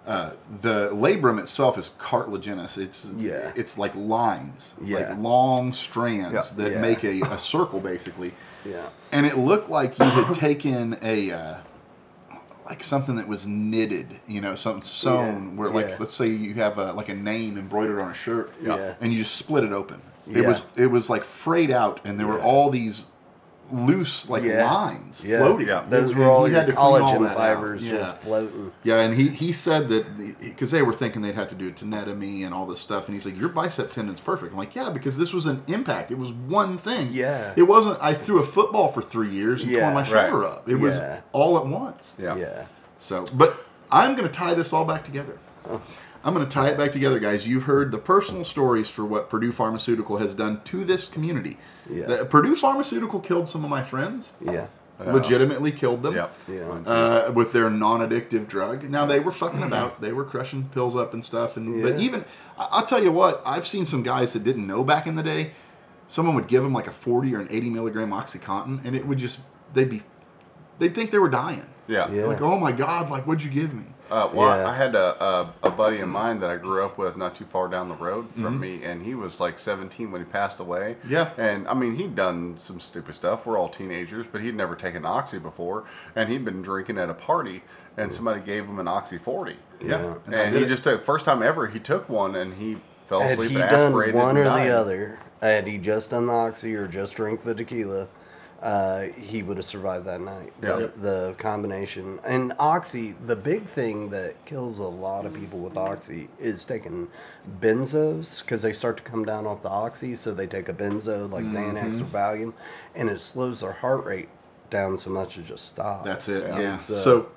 uh, the labrum itself is cartilaginous. It's Yeah. it's like lines, Yeah. like long strands Yeah. that Yeah. make a, a circle basically. yeah, And it looked like you had taken a uh, like something that was knitted, you know, something sewn. Yeah, Where like yeah. let's say you have a like a name embroidered on a shirt, Yeah. and you just split it open. It was it was like frayed out, and there were all these loose like Yeah. lines yeah. floating. Yeah. Those were all he your had to clean all collagen out. fibers Yeah. just floating. Yeah, and he, he said that because they were thinking they'd have to do anatomy and all this stuff, and he's like, "Your bicep tendon's perfect." I'm like, "Yeah, because this was an impact. It was one thing. Yeah. it wasn't. I threw a football for three years and Yeah. tore my shoulder Right. up. It was all at once. Yeah. yeah. So, but I'm going to tie this all back together. Oh. I'm going to tie it back together, guys. You've heard the personal stories for what Purdue Pharmaceutical has done to this community. Yeah. The- Purdue Pharmaceutical killed some of my friends. Yeah. Yeah. Legitimately killed them Yep. Yeah. uh, with their non-addictive drug. Now they were fucking about. They were crushing pills up and stuff. And but even I- I'll tell you what, I've seen some guys that didn't know back in the day. Someone would give them like a forty or an eighty milligram OxyContin, and it would just they'd be they'd think they were dying. Yeah. Yeah. Like oh my god, like what'd you give me? Uh, well, Yeah. I had a, a, a buddy of mine that I grew up with not too far down the road from me, and he was like 17 when he passed away. Mm-hmm. Yeah. And I mean, he'd done some stupid stuff. We're all teenagers, but he'd never taken Oxy before, and he'd been drinking at a party, and somebody gave him an Oxy 40. Yeah, Yeah. And he it. just took first time ever he took one, and he fell asleep Had he done one or died. the other, had he just done the oxy or just drink the tequila, uh, he would have survived that night. Yeah. The, the combination and oxy, the big thing that kills a lot of people with oxy is taking benzos because they start to come down off the oxy, so they take a benzo like Mm-hmm. Xanax or Valium, and it slows their heart rate down so much it just stops. That's it. Yeah. Yeah. Uh, so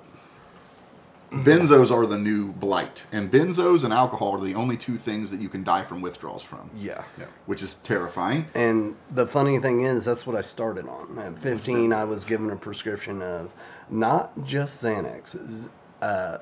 benzos are the new blight, and benzos and alcohol are the only two things that you can die from withdrawals from. yeah. Yeah. Which is terrifying. And the funny thing is, that's what I started on. At 15, I was given a prescription of not just Xanax, uh,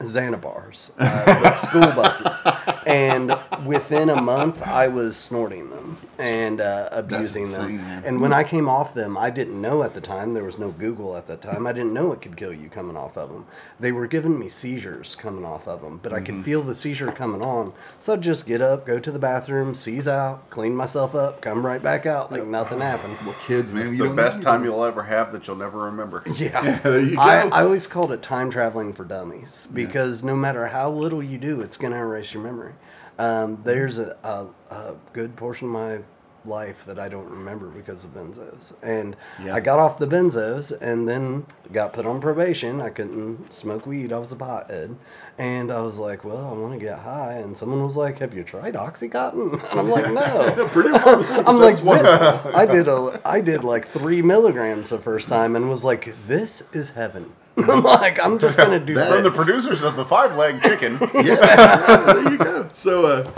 Xanabars, uh, the school buses. And within a month, I was snorting them and uh, abusing them. man. And when I came off them, I didn't know at the time, there was no Google at that time, I didn't know it could kill you coming off of them. They were giving me seizures coming off of them, but I Mm-hmm. could feel the seizure coming on. So I'd just get up, go to the bathroom, seize out, clean myself up, come right back out like nothing happened. Well, kids, man, It's the best time you'll ever have that you'll never remember. Yeah. there you go. I, I always called it time traveling for dummies because no matter how little you do, it's going to erase your memory. Um, there's a, a, a good portion of my life that I don't remember because of benzos. And Yeah. I got off the benzos and then got put on probation. I couldn't smoke weed. I was a pothead. And I was like, well, I want to get high. And someone was like, have you tried Oxycontin? And I'm like, no. Purdue Pharmaceuticals, I'm like. I did a, I did like three milligrams the first time, and was like, "This is heaven." I'm like, I'm just gonna do That- From the producers of the Five Leg Chicken. yeah, there you go. So, uh,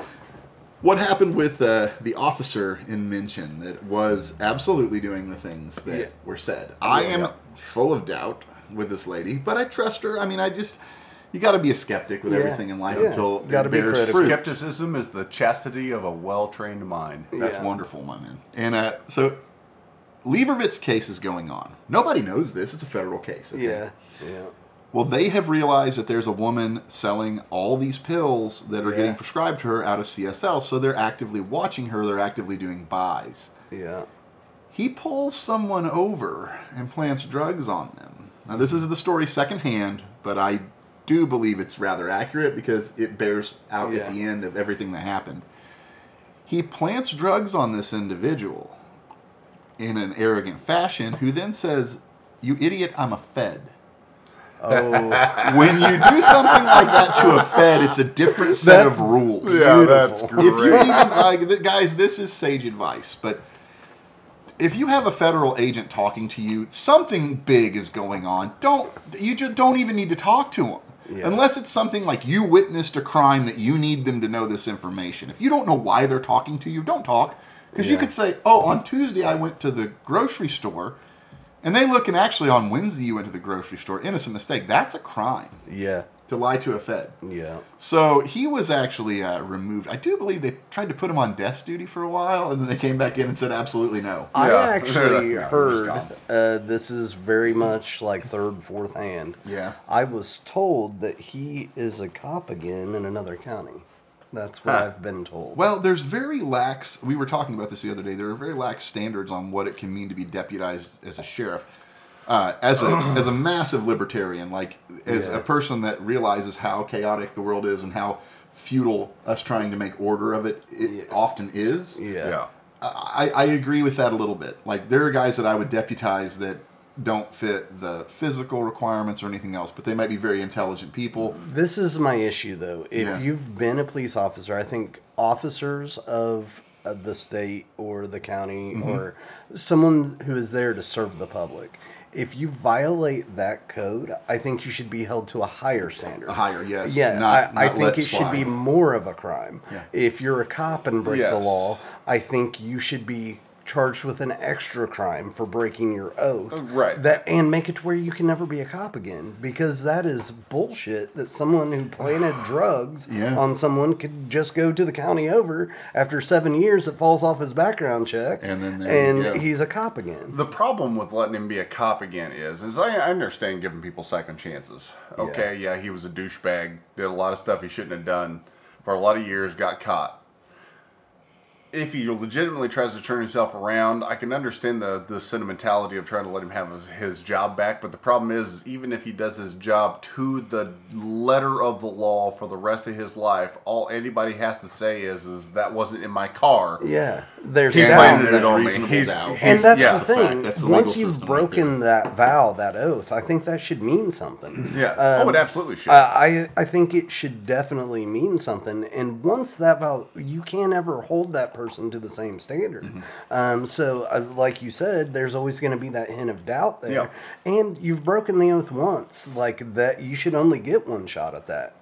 what happened with uh, the officer in Minchin that was absolutely doing the things that Yeah. were said? I am Yeah. full of doubt with this lady, but I trust her. I mean, I just you got to be a skeptic with Yeah. everything in life Yeah. until Gotta be bears critical. Skepticism is the chastity of a well-trained mind. That's Yeah. wonderful, my man. And uh, so, Levervitz case is going on. Nobody knows this. It's a federal case. okay? Yeah, yeah, Well, they have realized that there's a woman selling all these pills that are Yeah. getting prescribed to her out of CSL, so they're actively watching her. They're actively doing buys. yeah. He pulls someone over and plants drugs on them. Now, this is the story secondhand, but I do believe it's rather accurate because it bears out Yeah. at the end of everything that happened. He plants drugs on this individual in an arrogant fashion, who then says, You idiot, I'm a Fed. Oh, when you do something like that to a Fed, it's a different set That's- of rules. Yeah, that's Beautiful. if you great. even like, guys, this is sage advice, but if you have a federal agent talking to you, something big is going on. Don't you just don't even need to talk to them. Yeah. Unless it's something like you witnessed a crime that you need them to know this information. If you don't know why they're talking to you, don't talk. Because you could say, "Oh, on Tuesday I went to the grocery store," and they look and actually on Wednesday you went to the grocery store. Innocent mistake. That's a crime yeah, to lie to a Fed. yeah. So he was actually uh, removed. I do believe they tried to put him on desk duty for a while, and then they came back in and said absolutely no. I Yeah. actually Yeah, heard uh, this is very much like third, fourth hand. Yeah. I was told that he is a cop again in another county. That's what Huh. I've been told. Well, there's very lax. We were talking about this the other day. There are very lax standards on what it can mean to be deputized as a sheriff. Uh, as a as a massive libertarian, like as Yeah. a person that realizes how chaotic the world is and how futile us trying to make order of it, it often is. yeah. yeah. I, I agree with that a little bit. Like there are guys that I would deputize that don't fit the physical requirements or anything else, but they might be very intelligent people. This is my issue, though. If Yeah. you've been a police officer, I think officers of the state or the county Mm-hmm. or someone who is there to serve the public, if you violate that code, I think you should be held to a higher standard. A higher, yes. Yeah, Not- I, I think it should be more of a crime. Yeah. If you're a cop and break the law, I think you should be charged with an extra crime for breaking your oath. Uh, right. That and make it to where you can never be a cop again because that is bullshit that someone who planted drugs Yeah. on someone could just go to the county over after 7 years it falls off his background check And then and go. he's a cop again. The problem with letting him be a cop again is, is I, I understand giving people second chances. Okay, yeah. he was a douchebag, did a lot of stuff he shouldn't have done for a lot of years, got caught. If he legitimately tries to turn himself around, I can understand the the sentimentality of trying to let him have his, job back. But the problem is, is, even if he does his job to the letter of the law for the rest of his life, all anybody has to say is, is that wasn't in my car. Yeah. There's He doubt. planted it That's on me. reasonable He's, doubt. he's- and that's yeah. the That's a fact. thing. That's the Once you've system right broken that vow, that oath, I think that should mean something. Yeah. Um, oh, it absolutely should. Uh, I I think it should definitely mean something. And once that vow, you can't ever hold that person to the same standard. Mm-hmm. Um, so, uh, like you said, there's always going to be that hint of doubt there. Yeah. And you've broken the oath once, like that. You should only get one shot at that.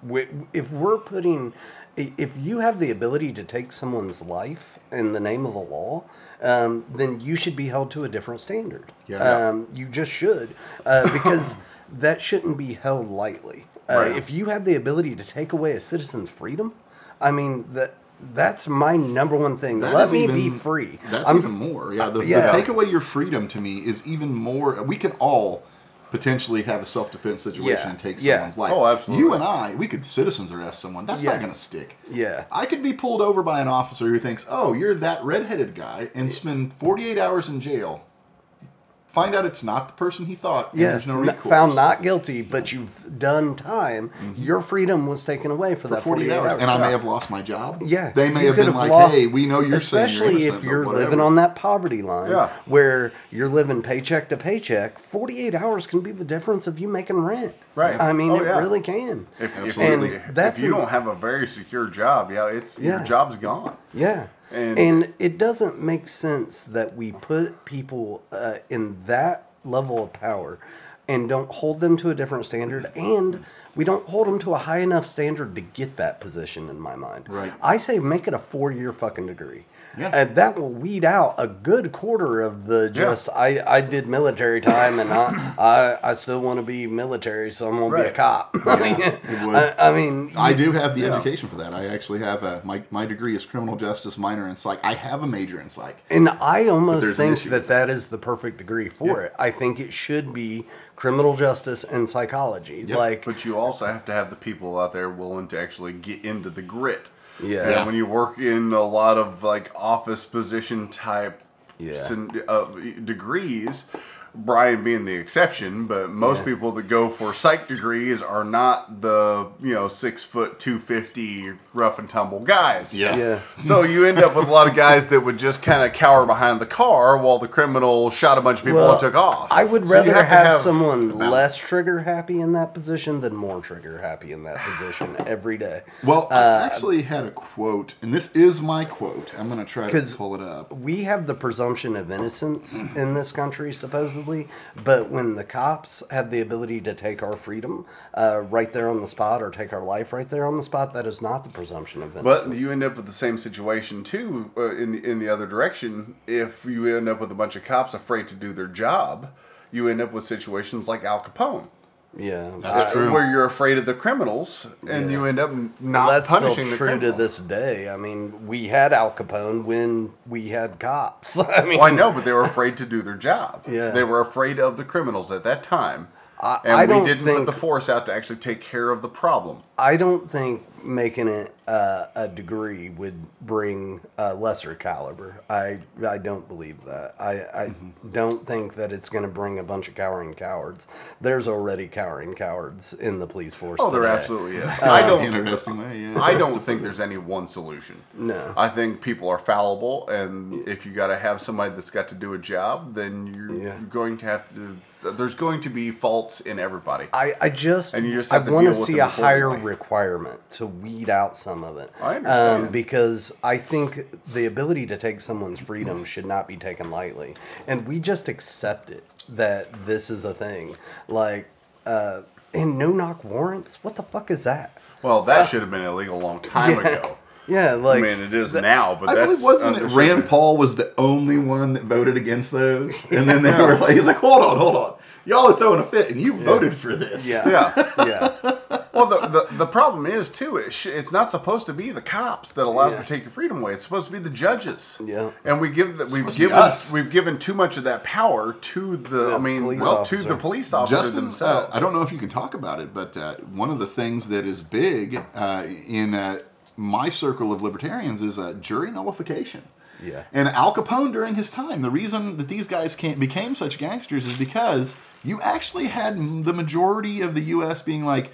If we're putting, if you have the ability to take someone's life in the name of the law. Um, then you should be held to a different standard. Yeah. Um, you just should, uh, because that shouldn't be held lightly. Uh, Right. If you have the ability to take away a citizen's freedom, I mean that that's my number one thing. That Let me even- be free. That's I'm- even more. Yeah, the, yeah. the take away your freedom to me is even more. We can all potentially have a self defense situation Yeah, and take yeah. someone's life. Oh, absolutely. You and I, we could citizens arrest someone. That's Yeah. not going to stick. Yeah. I could be pulled over by an officer who thinks, "Oh, you're that redheaded guy," and spend 48 hours in jail. Find out it's not the person he thought. And Yeah, there's no n- recourse. found not guilty, but you've done time. Mm-hmm. Your freedom was taken away for, for that 48 hours, and I may have lost my job. Yeah, they may have could been like, lost- "Hey, we know you're especially saying you're if you're living on that poverty line, Yeah. where you're living paycheck to paycheck. Forty-eight hours can be the difference of you making rent. Right. I mean, Oh, it yeah. really can. If, if, Absolutely. you, And that's if you an- don't have a very secure job, yeah, it's Yeah. your job's gone. Yeah. And- And, it doesn't make sense that we put people uh, in that level of power and don't hold them to a different standard and we don't hold them to a high enough standard to get that position in my mind. Right. I say make it a four year fucking degree. Yeah. And that will weed out a good quarter of the just I, I did military time and I I, I still want to be military so I'm gonna be a Right. cop. I mean. I, I mean I do have the Yeah. education for that. I actually have a my, my degree is criminal justice minor in psych. I have a major in psych. And I almost think that that is the perfect degree for Yeah. it. I think it should be criminal justice and psychology. Yep. Like, But you also have to have the people out there willing to actually get into the grit. Yeah. And when you work in a lot of like office position type Yeah. uh, degrees, Brian being the exception, but most Yeah. people that go for psych degrees are not the you know six foot two fifty rough and tumble guys. Yeah. Yeah. So you end up with a lot of guys that would just kind of cower behind the car while the criminal shot a bunch of people and took off. I would So rather have have, have someone balance. less trigger happy in that position than more trigger happy in that position every day. Well, I uh, actually had a quote, and this is my quote. I'm going to try to pull it up. we have the presumption of innocence in this country, supposedly, but when the cops have the ability to take our freedom uh, right there on the spot or take our life right there on the spot, that is not the presumption of innocence. But you end up with the same situation too uh, in the in the other direction. If you end up with a bunch of cops afraid to do their job, you end up with situations like Al Capone. Yeah, That's I- true. Where you're afraid of the criminals, and you end up not Well, that's punishing still the true to this day. I mean, we had Al Capone when we had cops. I mean, Well, I know, but they were afraid to do their job. Yeah. They were afraid of the criminals at that time. I- and I we didn't think- put the force out to actually take care of the problem. I don't think making it uh, a degree would bring a lesser caliber. I I don't believe that. I, I Mm-hmm. don't think that it's going to bring a bunch of cowering cowards. There's already cowering cowards in the police force. Oh, there absolutely is. I don't. Interesting way, yeah. I don't think there's any one solution. No. I think people are fallible, and if you got to have somebody that's got to do a job, then you're, Yeah. you're going to have to. There's going to be faults in everybody. I, I just And you just I have to want to see a higher requirement to weed out some of it. I understand. Um, because I think the ability to take someone's freedom should not be taken lightly, and we just accept it that this is a thing. Like, uh, and no knock warrants. What the fuck is that? Well, that should have been illegal a long time Yeah. ago. Yeah, like I mean, it is now, but I that's believe wasn't uh, it Rand Paul was the only one that voted against those, and then they were like, he's like, hold on, hold on, y'all are throwing a fit, and you voted for this. yeah, Yeah. yeah. Well, the, the the problem is too. It sh- it's not supposed to be the cops that allows Yeah. to take your freedom away. It's supposed to be the judges. Yeah. And we give that we've supposed to be given us. we've given too much of that power to the. I mean, police well, to the police officer Justin, uh, themselves. I don't know if you can talk about it, but uh, one of the things that is big uh, in uh, my circle of libertarians is uh, jury nullification. Yeah. And Al Capone during his time, the reason that these guys can't, became such gangsters is because you actually had the majority of the U.S. being like,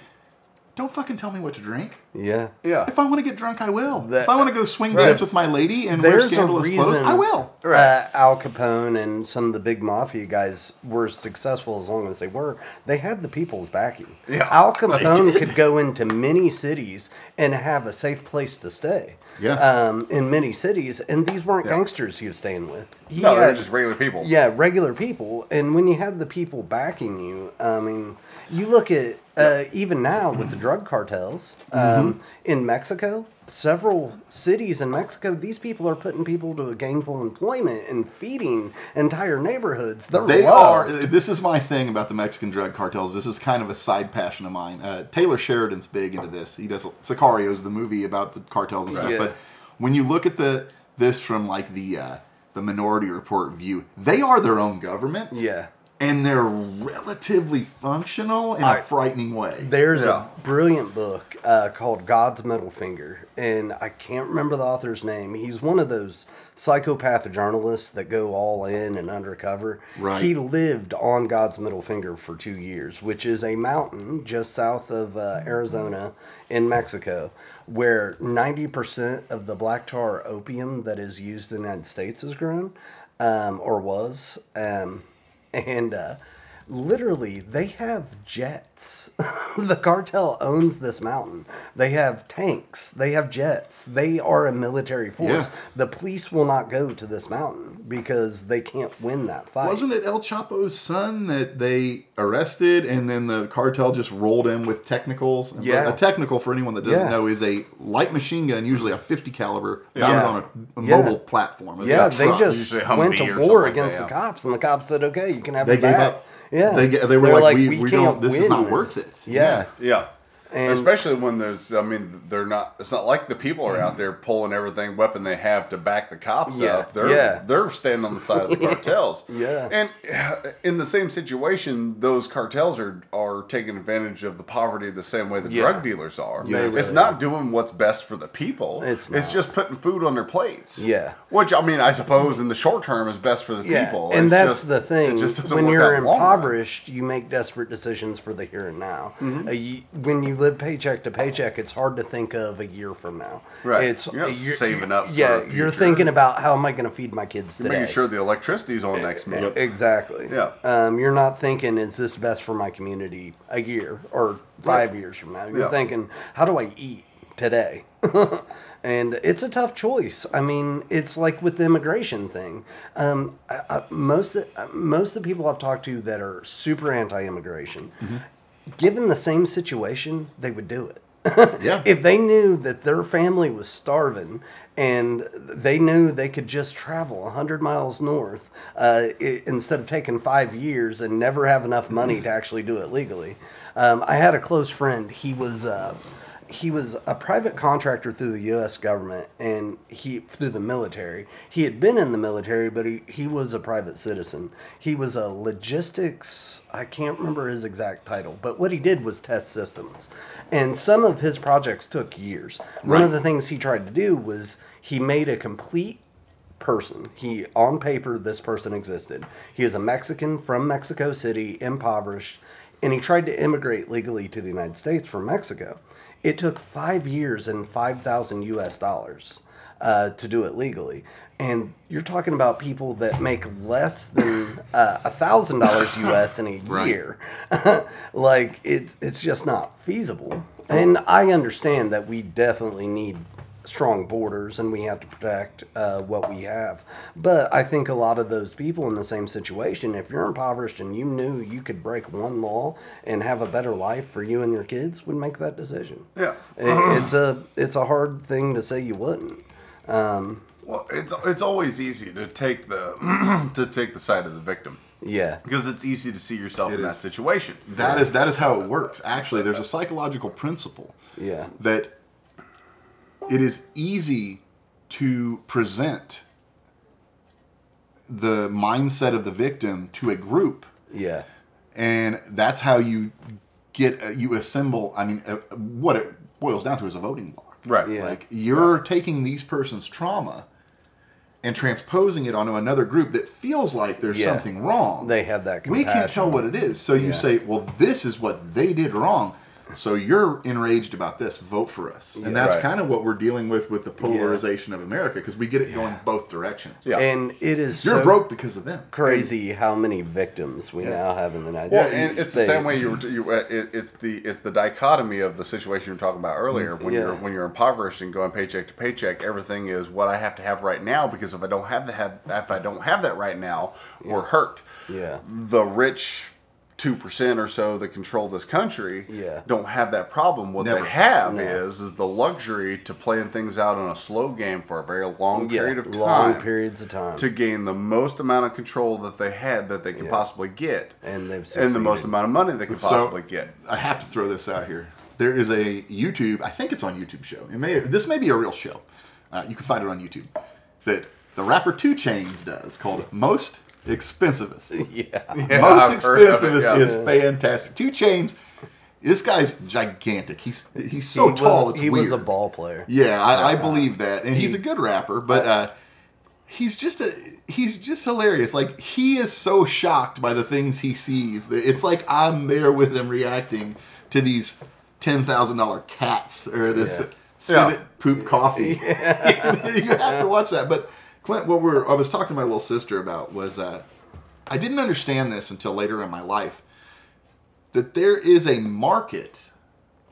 "Don't fucking tell me what to drink. yeah. Yeah. If I want to get drunk, I will. That- if I want to go swing Right. dance with my lady and wear There's a scandalous clothes, I will." Right. uh, Al Capone and some of the big mafia guys were successful as long as they were. They had the people's backing. Yeah, Al Capone could go into many cities and have a safe place to stay. Yeah. Um, in many cities, and these weren't Yeah. gangsters he was staying with. He no, they're just regular people. yeah, regular people. And when you have the people backing you, I mean, you look at uh, even now with the drug cartels um, Mm-hmm. in Mexico, several cities in Mexico, these people are putting people to gainful employment and feeding entire neighborhoods. They're They are. This is my thing about the Mexican drug cartels. This is kind of a side passion of mine. Uh, Taylor Sheridan's big into this. He does Sicarios, the movie about the cartels and stuff. Yeah. But when you look at the this from like the uh, the Minority Report view, they are their own government. Yeah. And they're relatively functional in a I- frightening way. There's Yeah. a brilliant book uh, called God's Middle Finger, and I can't remember the author's name. He's one of those psychopath journalists that go all in and undercover. Right. He lived on God's Middle Finger for two years, which is a mountain just south of uh, Arizona in Mexico, where 90% of the black tar opium that is used in the United States is grown, um, or was. Um, and uh, literally they have jets the cartel owns this mountain they have tanks they have jets they are a military force Yeah. the police will not go to this mountain because they can't win that fight Wasn't it El Chapo's son that they arrested and then the cartel just rolled in with technicals? And Yeah. A technical, for anyone that doesn't Yeah. know, is a light machine gun, usually a 50 caliber, mounted Yeah. on a, a Yeah. mobile platform. yeah they just went to something war like against that, the cops and the cops said okay you can have They it gave back up. Yeah They, they were They're like, we, we, can't don't, this is not worth this." it. yeah Yeah. And- Especially when there's, I mean, they're not. It's not like the people are out there pulling everything weapon they have to back the cops Yeah, up. They're yeah. they're standing on the side of the cartels. Yeah. and in the same situation, those cartels are are taking advantage of the poverty the same way the Yeah. drug dealers are. They it's not doing what's best for the people. It's it's just putting food on their plates. Yeah. which I mean, I suppose in the short term is best for the Yeah, people. and It's that's just- the thing. It just doesn't When work you're out in the long impoverished, you make desperate decisions for the here and now. Mm-hmm. Uh, you, when you live paycheck to paycheck, it's hard to think of a year from now. Right. It's You're not saving up Yeah, you're thinking about how am I going to feed my kids You're today. making sure the electricity's on next month. Exactly. Yeah. Um, you're not thinking, is this best for my community a year or five years from now? You're Yeah. thinking, how do I eat today? and it's a tough choice. I mean, it's like with the immigration thing. Um, I, I, most of, most of the people I've talked to that are super anti-immigration, given the same situation, they would do it. Yeah. if they knew that their family was starving and they knew they could just travel 100 miles north uh, i- instead of taking five years and never have enough money to actually do it legally. Um, I had a close friend. He was. Uh, he was a private contractor through the U.S. government and he through the military. He had been in the military, but he, he was a private citizen. He was a logistics. I can't remember his exact title, but what he did was test systems, and some of his projects took years. One of the things he tried to do was he made a complete person. He on paper this person existed. He is a Mexican from Mexico City, impoverished, and he tried to immigrate legally to the United States from Mexico. It took five years and five thousand U.S. dollars uh, to do it legally, and you're talking about people that make less than uh, a thousand dollars U.S. in a Right. year. like it's it's just not feasible. And I understand that we definitely need strong borders and we have to protect uh, what we have. But I think a lot of those people in the same situation, if you're impoverished and you knew you could break one law and have a better life for you and your kids, would make that decision. Yeah. It- it's a it's a hard thing to say you wouldn't. Well, it's it's always easy to take the to take the side of the victim Yeah. because it's easy to see yourself It in that situation. That is that is how it works. Actually, there's a psychological principle Yeah. that it is easy to present the mindset of the victim to a group, Yeah. and that's how you get uh, you assemble. I mean, uh, what it boils down to is a voting block. Right. Yeah. Like you're taking these person's trauma and transposing it onto another group that feels like there's Yeah. something wrong. They have that We can't tell what it is. So you Yeah. say, well, this is what they did wrong. So you're enraged about this. Vote for us. And Yeah. that's Right. kind of what we're dealing with with the polarization of America because we get it going both directions. Yeah. And it is You're so broke because of them. crazy how many victims we Yeah. now have in the United Well, States. and it's the same way you were. You, uh, it, it's the it's the dichotomy of the situation you were talking about earlier. When Yeah. you're when you're impoverished and going paycheck to paycheck, everything is what I have to have right now because if I don't have that, if I don't have that right now, we're hurt. Yeah. The rich two percent or so that control this country Yeah. don't have that problem. What Never. they have No. is is the luxury to playing things out on a slow game for a very long Yeah, period of time. long periods of time. to gain the most amount of control that they had that they could Yeah. possibly get And they've and the most amount of money they could So- possibly get. I have to throw this out here. There is a YouTube, I think it's on YouTube show. It may this may be a real show. Uh, you can find it on YouTube. That the rapper 2 Chainz does called Most Expensivest. yeah. Yeah, Most I've heard it, Expensivest yeah. is fantastic. 2 Chainz. This guy's gigantic. He's he's so he tall. Was, he weird. was a ball player. Yeah, I, I believe that, and he's a good rapper, but uh, he's just a he's just hilarious. Like he is so shocked by the things he sees. that It's like I'm there with him reacting to these ten thousand dollar cats or this Yeah. civet Yeah. poop coffee. you have to watch that. But Clint, what we're I was talking to my little sister about was uh, I didn't understand this until later in my life that there is a market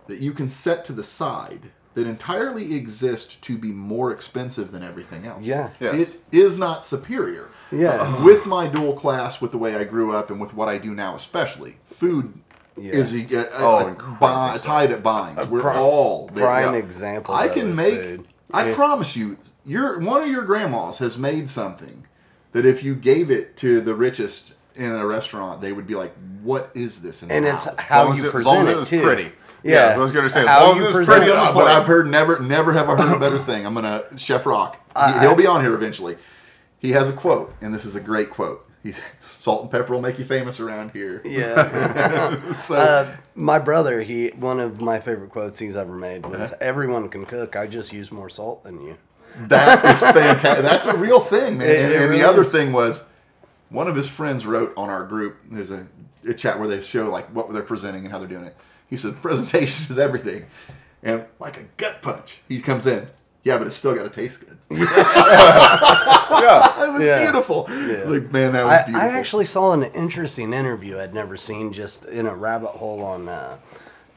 that you can set to the side that entirely exists to be more expensive than everything else. Yeah. Yes. It is not superior. Yeah. With my dual class, with the way I grew up, and with what I do now, especially, food Yeah. is a, a, Oh, a, incredibly bi- a tie that binds. We're pri- all there. Prime Yeah. example. I can make. food. I Yeah. promise you, your one of your grandmas has made something that if you gave it to the richest in a restaurant, they would be like, "What is this?" And it's how?" As how long as you it- present it, it too. pretty. Yeah, I was gonna say, as How long as you it's present pretty it. but. I've heard never, never have I heard a better thing. I'm gonna Chef Rock. He, he'll be on here eventually. He has a quote, and this is a great quote. Salt and pepper will make you famous around here. Yeah. So, uh, my brother, he one of my favorite quotes he's ever made was, "Everyone can cook. I just use more salt than you." that is fantastic. That's a real thing, man. It- and it and really the other is. thing was, one of his friends wrote on our group. There's a, a chat where they show like what they're presenting and how they're doing it. He said, "Presentation is everything," and like a gut punch, he comes in. Yeah, but it's still got to taste good. yeah. It was Yeah. beautiful. Like man, that was I, beautiful. I actually saw an interesting interview I'd never seen just in a rabbit hole on uh,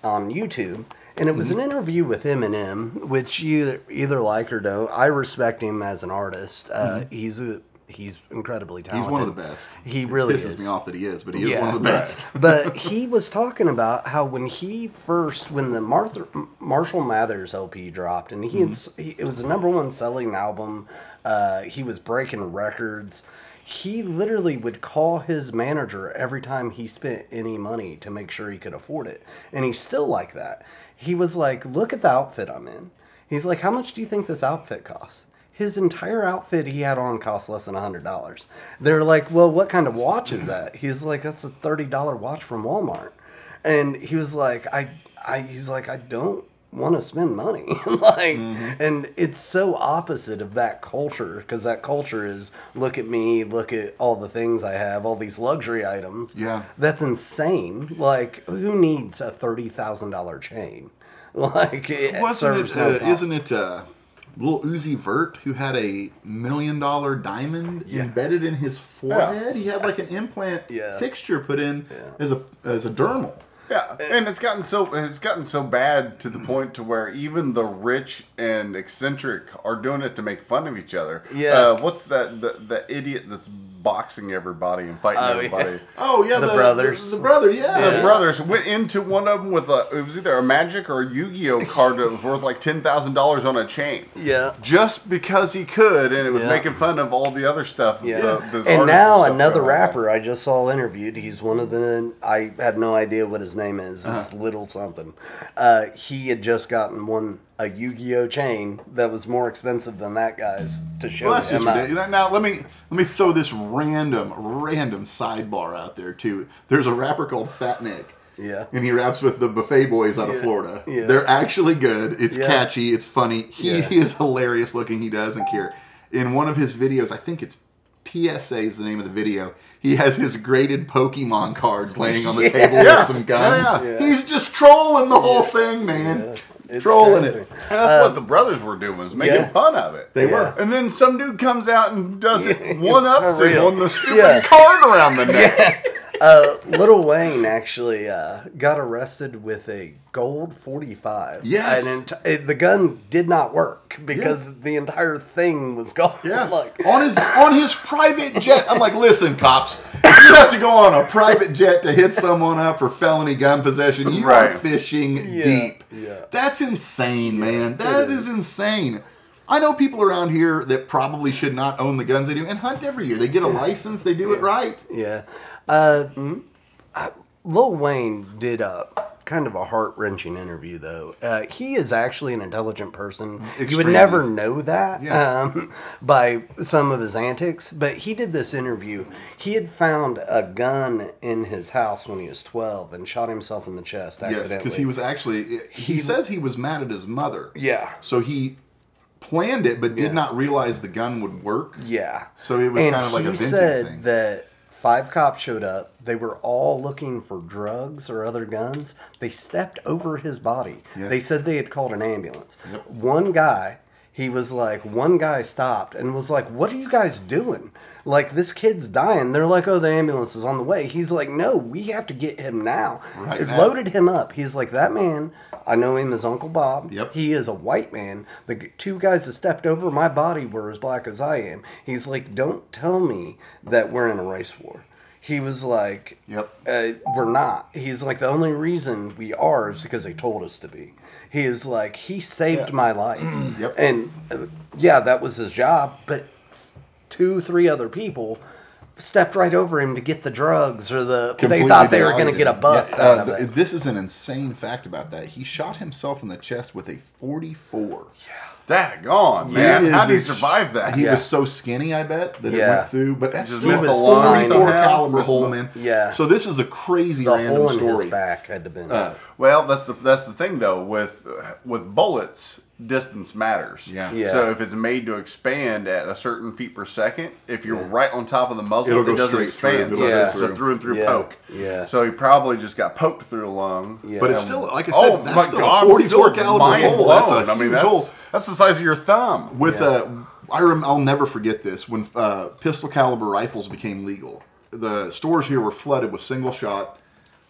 on YouTube, and it was Mm-hmm. an interview with Eminem, which you either like or don't. I respect him as an artist. Uh, He's a he's incredibly Mm-hmm. He's one of the best. He really pisses is. me off that he is, but he is one of the best. but he was talking about how when he first, when the Martha, Marshall Mathers LP dropped, and he, Mm-hmm. he it was the number one selling album. Uh, he was breaking records. He literally would call his manager every time he spent any money to make sure he could afford it, and he's still like that. He was like, "Look at the outfit I'm in." He's like, "How much do you think this outfit costs?" His entire outfit he had on cost less than a hundred dollars. They're like, "Well, what kind of watch is that?" He's like, "That's a thirty dollar watch from Walmart," and he was like, "I, I," he's like, "I don't want to spend money," like, and it's so opposite of that culture because that culture is look at me, look at all the things I have, all these luxury items. Yeah. that's insane. Like, who needs a thirty thousand dollar chain? Like, it Wasn't serves it? no Uh, isn't it? Uh, Lil Uzi Vert, who had a million dollar diamond embedded in his forehead. He had like an implant Yeah. fixture put in as a as a dermal. Yeah, and it's gotten so it's gotten so bad to the point to where even the rich and eccentric are doing it to make fun of each other. Yeah. uh, what's that? The, the idiot that's boxing everybody and fighting Oh, yeah. everybody. Oh yeah, The brothers. The, brother, yeah. The brothers went into one of them with a it was either a magic or a Yu-Gi-Oh card that was worth like ten thousand dollars on a chain. Yeah. Just because he could, and it was Yeah. making fun of all the other stuff. Yeah. the- those and now stuff another rapper I just saw interviewed. He's one of the. I have no idea what his name is. Uh-huh. It's Little something. Uh, he had just gotten one a Yu-Gi-Oh chain that was more expensive than that guy's to show Well, that's just ridiculous. Now let me let me throw this random random sidebar out there too. There's a rapper called Fat Nick. Yeah. And he raps with the Buffet Boys out of Florida. Yeah. They're actually good. It's Yeah. catchy. It's funny. He, Yeah. he is hilarious looking. He doesn't care. In one of his videos, I think it's PSA is the name of the video. He has his graded Pokemon cards laying on the Yeah. table Yeah. with some guns. Yeah, yeah. He's just trolling the whole thing, man. It's Trolling crazy. it. That's what the brothers were doing, was making yeah. fun of it. They Yeah. were. And then some dude comes out and does it one ups For him real. on the stupid Yeah. card around the neck. Uh, Lil Wayne actually uh, got arrested with a gold 45. Yes. And ent- it, the gun did not work because the entire thing was gone. Yeah, like, on his on his private jet. I'm like, listen, cops, you have to go on a private jet to hit someone up for felony gun possession. You are fishing Yeah, deep. Yeah. That's insane, man. That is. is. insane. I know people around here that probably should not own the guns they do and hunt every year. They get a license, they do it right. Yeah. Uh, I- Lil Wayne did a kind of a heart wrenching interview, though. Uh, he is actually an intelligent person. You would never know that Yeah. um, by some of his antics, but he did this interview. He had found a gun in his house when he was 12 and shot himself in the chest accidentally. Yes, because he was actually. He, He- says he was mad at his mother. Yeah. So he planned it, but did Yeah. not realize the gun would work. Yeah. So it was and kind of like he a venting said thing. that five cops showed up. They were all looking for drugs or other guns. They stepped over his body. They said they had called an ambulance. Yep. One guy, he was like, one guy stopped and was like, "What are you guys doing? Like this kid's dying." They're like, "Oh, the ambulance is on the way." He's like, "No, we have to get him now." Right it now. loaded him up. He's like, "That man." I know him as Uncle Bob. Yep. He is a white man. The two guys that stepped over my body were as black as I am. He's like, don't tell me that we're in a race war. He was like, Yep. uh, we're not. He's like, the only reason we are is because they told us to be. He is like, he saved my life. Yep. And uh, yeah, that was his job. But two, three other people stepped right over him to get the drugs or the. they thought they were going to get a it. bust Yeah, out uh, of th- it. This is an insane fact about that. He shot himself in the chest with a 44. Daggone, It man. is How did he survive that? He Yeah. was so skinny, I bet, that it went through. But that's Just still missed a the lung 44 caliber Missed hole, man. Yeah. So this is a crazy the random hole in story. his back had to been. Uh, Well, that's the that's the thing though with with bullets, distance matters. Yeah. Yeah. So if it's made to expand at a certain feet per second, if you're right on top of the muzzle, It'll go it doesn't straight through. expand. It'll So go it's through. a through and through Yeah. poke. Yeah. So he probably just got poked through a lung. Yeah. But it's still, like I said, Oh that's still god! a 44 caliber mind hole. That's a blown. I mean, huge that's hole. that's the size of your thumb. With Yeah. uh, I rem- I'll never forget this when uh, pistol caliber rifles became legal. The stores here were flooded with single shot,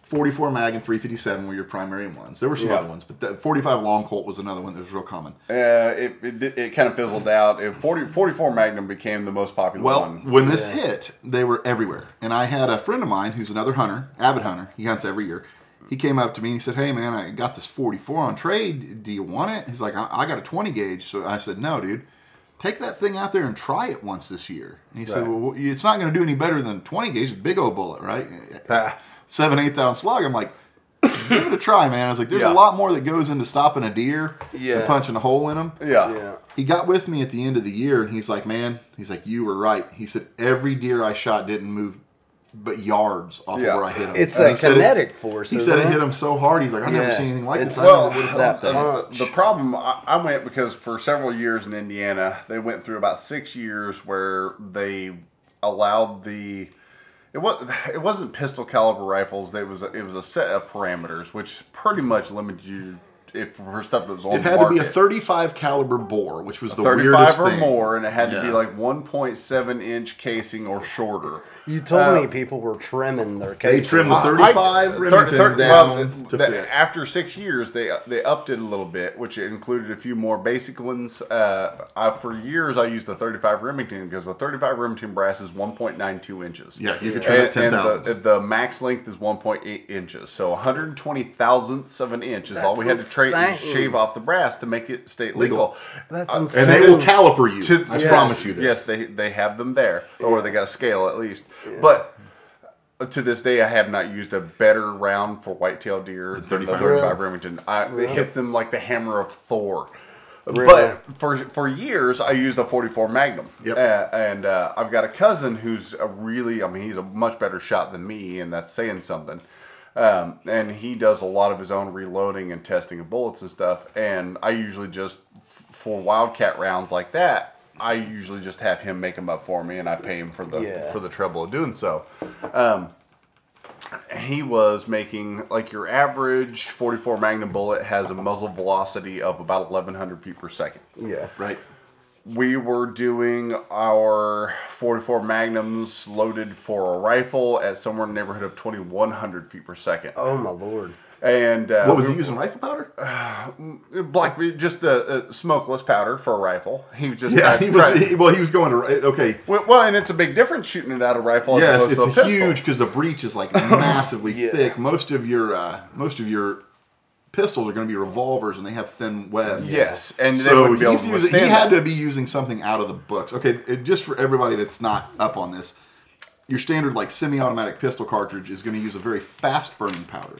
44 mag and 357 were your primary ones. There were some Yeah. other ones, but the 45 long Colt was another one that was real common. Uh, it, it, it kind of fizzled out. It, 40, 44 Magnum became the most popular Well, one. when this Yeah. hit, they were everywhere. And I had a friend of mine who's another hunter, avid hunter. He hunts every year. He came up to me and he said, "Hey man, I got this 44 on trade. Do you want it?" He's like, "I, I got a 20 gauge." So I said, "No, dude. Take that thing out there and try it once this year." And he said, "Well, it's not going to do any better than 20 gauge. Big old bullet, right? Seven, eight thousand slug." I'm like. Give it a try, man. I was like, "There's Yeah. a lot more that goes into stopping a deer Yeah. than punching a hole in him." yeah. yeah. he got with me at the end of the year and he's like, man, he's like, you were right. He said, every deer I shot didn't move but yards off Yeah. of where I hit him. It's And a he said it- kinetic force. He isn't said it hit him so hard. He's like, I've never Yeah. seen anything like this. It's- I Well, never would've that uh, thought the, punch. the problem I, I went because for several years in Indiana, they went through about six years where they allowed the it was it wasn't pistol caliber rifles. It was a, it was a set of parameters which pretty much limited you if for stuff that was on It the had to be a 35 caliber bore, which was the 35 weirdest or thing. more, and it had to be like 1.7 inch casing or shorter. You told Uh, me people were trimming their They cases. trimmed the 35 I- Remington thir- thir- down well, to the- after six years, they they upped it a little bit, which included a few more basic ones. Uh, I, for years, I used the 35 Remington because the 35 Remington brass is 1.92 inches. Yeah, you could trim it and, and 10 the, thousandths. the max length is 1.8 inches, so 120 thousandths of an inch is all we had to tra- insane. shave off the brass to make it state Legal. legal. That's Uh. And they will caliper you. To- I yeah. promise you this. Yes, they they have them there, or they got a scale at least. But uh, to this day, I have not used a better round for whitetail deer than the 35. 35 Remington. I, It hits them like the hammer of Thor. Really? But for for years, I used a 44 Magnum. Yep. Uh, and uh, I've got a cousin who's a really, I mean, he's a much better shot than me, and that's saying something. Um, and he does a lot of his own reloading and testing of bullets and stuff. And I usually just, f- for wildcat rounds like that, I usually just have him make them up for me, and I pay him for the Yeah. for the trouble of doing so. Um, he was making like your average 44 Magnum bullet has a muzzle velocity of about 1100 feet per second yeah. Right. we were doing our 44 magnums loaded for a rifle at somewhere in the neighborhood of 2100 feet per second Oh my lord. And uh, What was he using? Rifle powder? black just a, a smokeless powder for a rifle he was just Yeah, uh, he was. He, well, he was going to. Okay. well, well, and it's a big difference shooting it out of rifle as Yes, opposed it's to a huge because the breech is like massively Yeah. thick. Most of your uh, most of your pistols are going to be revolvers, and they have thin webs. Yes, and so wouldn't be able to using, he had that. to be using something out of the books. Okay, it, just for everybody that's not up on this, your standard like semi-automatic pistol cartridge is going to use a very fast burning powder.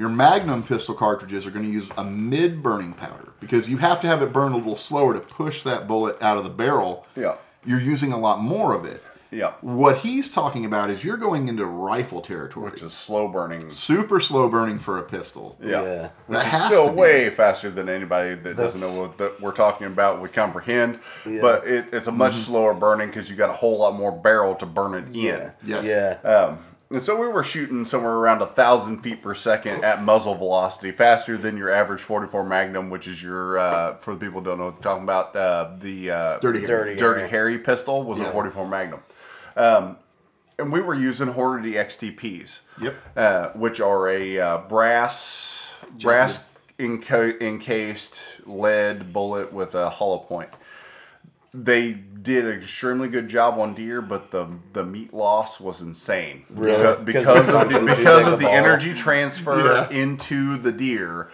Your Magnum pistol cartridges are going to use a mid burning powder because you have to have it burn a little slower to push that bullet out of the barrel. Yeah. You're using a lot more of it. yeah What he's talking about is you're going into rifle territory. which is slow burning super slow burning for a pistol. Yeah. Yeah. Which That is still to be. way faster than anybody that doesn't know what that we're talking about would comprehend. Yeah. But it, it's a much Mm-hmm. slower burning because you got a whole lot more barrel to burn it in. Yes. Yeah. Um, and so we were shooting somewhere around a thousand feet per second at muzzle velocity, faster than your average 44 Magnum, which is your uh, for the people who don't know what I'm talking about uh, the uh, Dirty Dirty. Dirty Harry. Harry pistol was Yeah. a 44 Magnum. Um, and we were using Hornady XTPs. Yep. Uh, which are a uh, brass brass enca- encased lead bullet with a hollow point. they did an extremely good job on deer, but the the meat loss was insane. Really? Because Because, of the, because of a the ball. energy transfer Yeah. into the deer.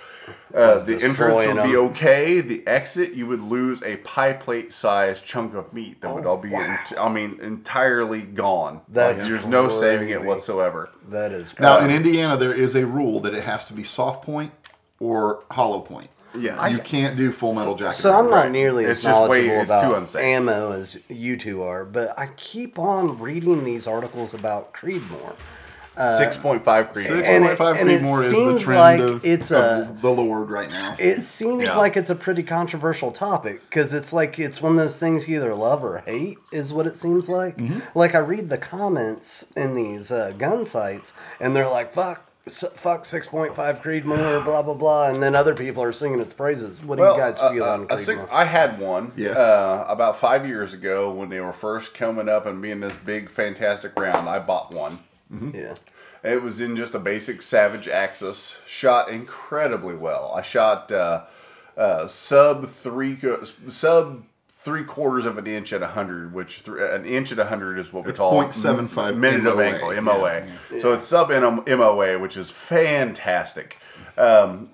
Uh, the entrance destroying would be okay. The exit, you would lose a pie plate sized chunk of meat that would all be, ent- I mean, entirely gone. That's Like, there's no saving it whatsoever. That is great. Now in Indiana, there is a rule that it has to be soft point or hollow point. Yes. you can't do full metal jacket. So I'm not nearly It's as just way- knowledgeable it's too about unsafe. ammo as you two are, but I keep on reading these articles about Creedmoor. Six point five green. Six And it- five and it Creedmoor is the seems trend like of, it's of a- the Lord right now. It seems Yeah. like it's a pretty controversial topic because it's like it's one of those things you either love or hate, is what it seems like. Mm-hmm. Like I read the comments in these uh, gun sites, and they're like, "Fuck." S- Fuck six point five Creedmoor, blah blah blah, and then other people are singing its praises. What do you guys uh, feel uh, on a six- Creedmoor? I had one Yeah. uh, about five years ago when they were first coming up and being this big, fantastic round. I bought one. yeah, It was in just a basic Savage Axis. Shot incredibly well. I shot uh, uh, sub three co- sub three quarters of an inch at hundred, which th- an inch at hundred is what we call 0.75 minute of MOA, angle yeah, MOA. So it's sub MOA, which is fantastic. Um,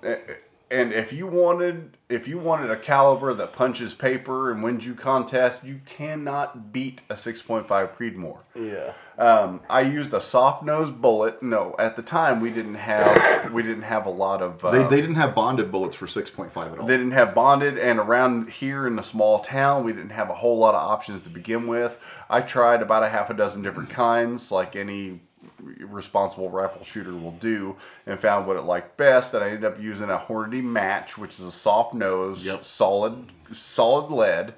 and if you wanted if you wanted a caliber that punches paper and wins you contest, you cannot beat a 6.5 Creedmoor. yeah. Um, I used a soft nose bullet. No, at the time we didn't have we didn't have a lot of. Uh, they, they didn't have bonded bullets for six point five at all. they didn't have bonded, and around here in the small town, we didn't have a whole lot of options to begin with. I tried about a half a dozen different kinds, like any responsible rifle shooter will do, and found what it liked best. And I ended up using a Hornady Match, which is a soft nose, Yep. solid, solid lead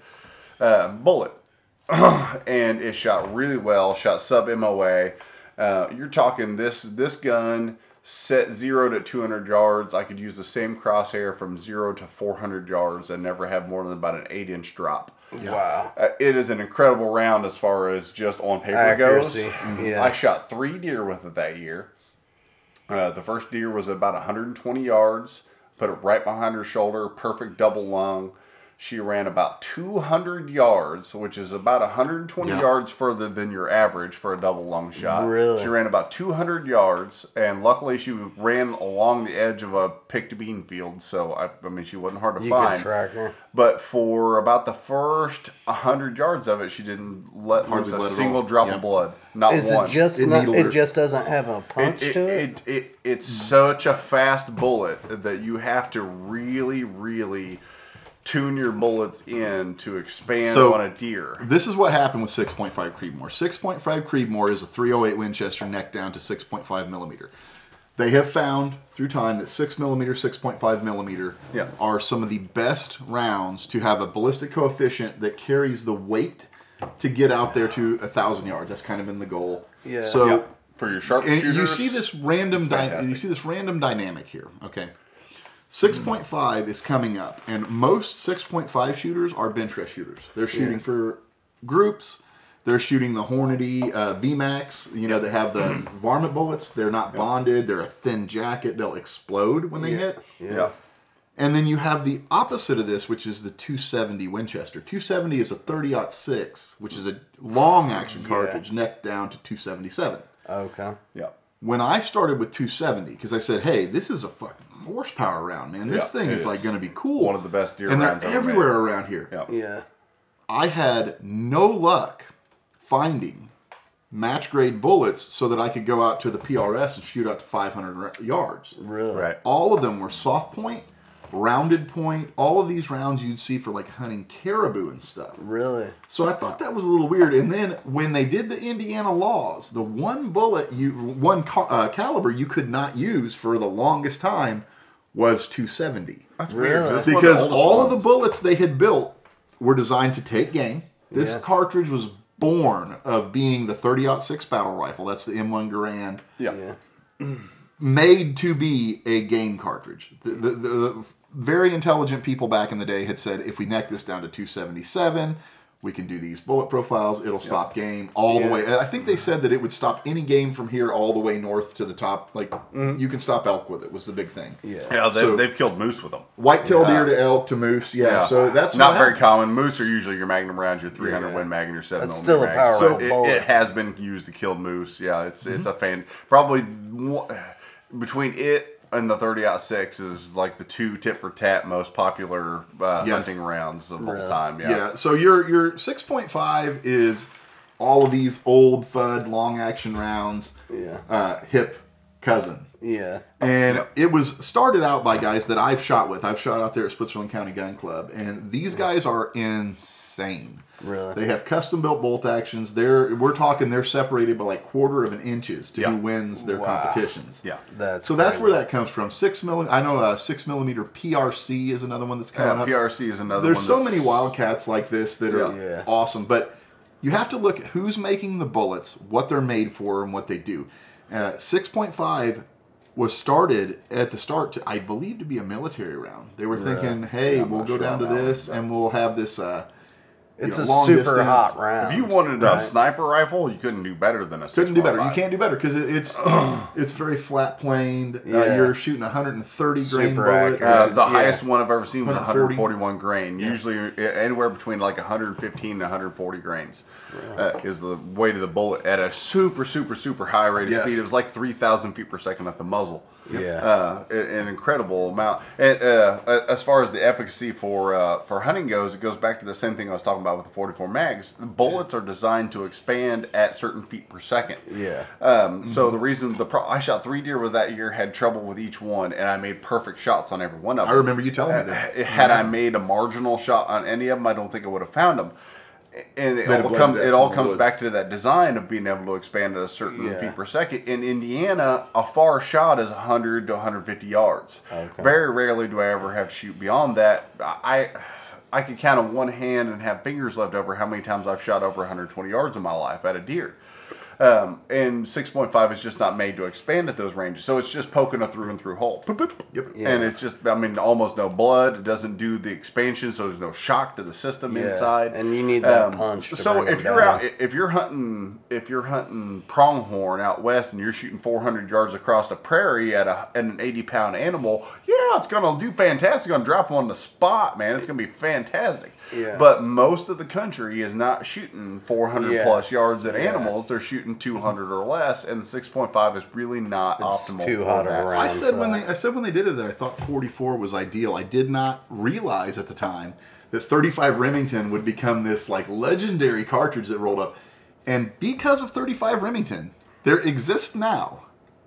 uh, bullet and it shot really well. Shot sub MOA. Uh, you're talking this this gun set zero to 200 yards. I could use the same crosshair from zero to 400 yards and never have more than about an eight inch drop. Wow. Uh, it is an incredible round as far as just on paper Accuracy, goes. Mm-hmm. yeah. I shot three deer with it that year. Uh, the first deer was about 120 yards. Put it right behind her shoulder, perfect double lung. She ran about 200 yards, which is about 120 Yeah. yards further than your average for a double lung shot. Really? She ran about 200 yards, and luckily she ran along the edge of a picked bean field, so I, I mean she wasn't hard to You find. could track her. But for about the first 100 yards of it, she didn't let Hardly loose a let single drop Yeah. of blood. Not Is one. it just It not, it just doesn't have a punch it, to it? it, it, it's such a fast bullet that you have to really, really tune your bullets in to expand So- on a deer. This is what happened with 6.5 Creedmoor. 6.5 Creedmoor is a 308 Winchester neck down to 6.5 millimeter. They have found through time that 6 millimeter, 6.5 millimeter Yeah. are some of the best rounds to have a ballistic coefficient that carries the weight to get out there to a thousand yards. That's kind of been the goal. Yeah. So Yeah. For your and sharpshooters, you see this random it's dy- fantastic. you see this random dynamic here okay 6.5 is coming up and most 6.5 shooters are bench rest shooters they're shooting for groups they're shooting the hornady uh, vmax you know they have the varmint bullets they're not bonded they're a thin jacket they'll explode when they hit Yeah. and then you have the opposite of this, which is the 270 Winchester. 270 is a 30 6, which is a long action cartridge, neck down to 277. Okay. Yeah. When I started with 270, because I said, hey, this is a fucking horsepower round, man. This Yeah, thing is like going to be cool. One of the best deer And they're rounds ever made. everywhere around here. Yeah. Yeah. I had no luck finding match grade bullets so that I could go out to the PRS and shoot out to 500 ra- yards. Really? Right. All of them were soft point, rounded point. All of these rounds you'd see for like hunting caribou and stuff. Really? So I thought that was a little weird. And then when they did the Indiana laws, the one bullet you one car, uh, caliber you could not use for the longest time was 270 That's Really? weird. That's because the oldest all of the bullets they had built were designed to take game. This Yeah. cartridge was born of being the 30-06 battle rifle. That's the M1 Garand Yeah. Yeah. made to be a game cartridge. The, the, the very intelligent people back in the day had said if we neck this down to 277, we can do these bullet profiles. It'll stop game all the way. I think they said that it would stop any game from here all the way north to the top. Like mm-hmm. you can stop elk with it. Was the big thing. Yeah. Yeah, they, So- they've killed moose with them. Whitetail Yeah. deer to elk to moose. Yeah. So that's not very happened. common. Moose are usually your Magnum rounds, your 300 Yeah. Win mag, and your 7 That's millimeter still a mag. So it, it has been used to kill moose. Yeah, it's it's mm-hmm. a fan. Probably one, between it and the 30 aught six is like the two tit for tat most popular uh, Yes. hunting rounds of all Really? time. Yeah. Yeah. So your your six point five is all of these old FUD long action rounds. Yeah. Uh, hip cousin. Yeah. And it was started out by guys that I've shot with. I've shot out there at Switzerland County Gun Club, and these guys are insane. Really? They have custom built bolt actions. They're we're talking they're separated by like quarter of an inches to Yeah. who wins their Wow. competitions. Yeah. That's So that's crazy. where that comes from. Six milli. I know uh, six millimeter PRC is another one that's coming Yeah, up. PRC is another There's one. so many wildcats like this that are Yeah. Yeah. awesome, but you have to look at who's making the bullets, what they're made for, and what they do. Uh, 6.5 was started at the start, to, I believe, to be a military round. They were thinking, hey, Yeah, we'll go sure down to this, and we'll have this. Uh, you It's know, a super distance. hot round. If you wanted a right? sniper rifle, you couldn't do better than a. Couldn't do better. You can't do better because it, it's it's very flat planed. Uh, Yeah. you're shooting 130 grain Super bullet. Uh, the Yeah. highest one I've ever seen was 140. 141 grain. Usually uh, anywhere between like 115 and 140 grains uh, is the weight of the bullet at a super, super, super high rate of Yes. speed. It was like 3,000 feet per second at the muzzle. Yeah. Uh, an incredible amount. And, uh, as far as the efficacy for uh, for hunting goes, it goes back to the same thing I was talking about with the 44 mags. The bullets are designed to expand at certain feet per second. Yeah. Um, So the reason the pro- I shot three deer with that year had trouble with each one, and I made perfect shots on every one of them. I remember you telling me that. Had I made a marginal shot on any of them, I don't think I would have found them. And it all blended comes it all comes woods. back to that design of being able to expand at a certain Yeah. feet per second. In Indiana, a far shot is 100 to 150 yards. Okay. Very rarely do I ever have to shoot beyond that. I I could count on one hand and have fingers left over how many times I've shot over 120 yards in my life at a deer. Um, and 6.5 is just not made to expand at those ranges. So it's just poking a through and through hole. Boop, boop. Yep. Yeah. And it's just, I mean, almost no blood. It doesn't do the expansion, so there's no shock to the system Yeah, inside. and you need that Um, punch to so if you're down. out, if you're hunting, if you're hunting pronghorn out west and you're shooting 400 yards across the prairie at a at an 80 pound animal, yeah, it's gonna do fantastic. It's gonna drop them on the spot, man. It's gonna be fantastic. Yeah. But most of the country is not shooting 400 Yeah. plus yards at Yeah. animals. They're shooting 200 or less, and the 6.5 is really not It's optimal. too hot that. around. I said when that. they I said when they did it that I thought 44 was ideal. I did not realize at the time that 35 Remington would become this like legendary cartridge that rolled up. And because of 35 Remington, there exists now.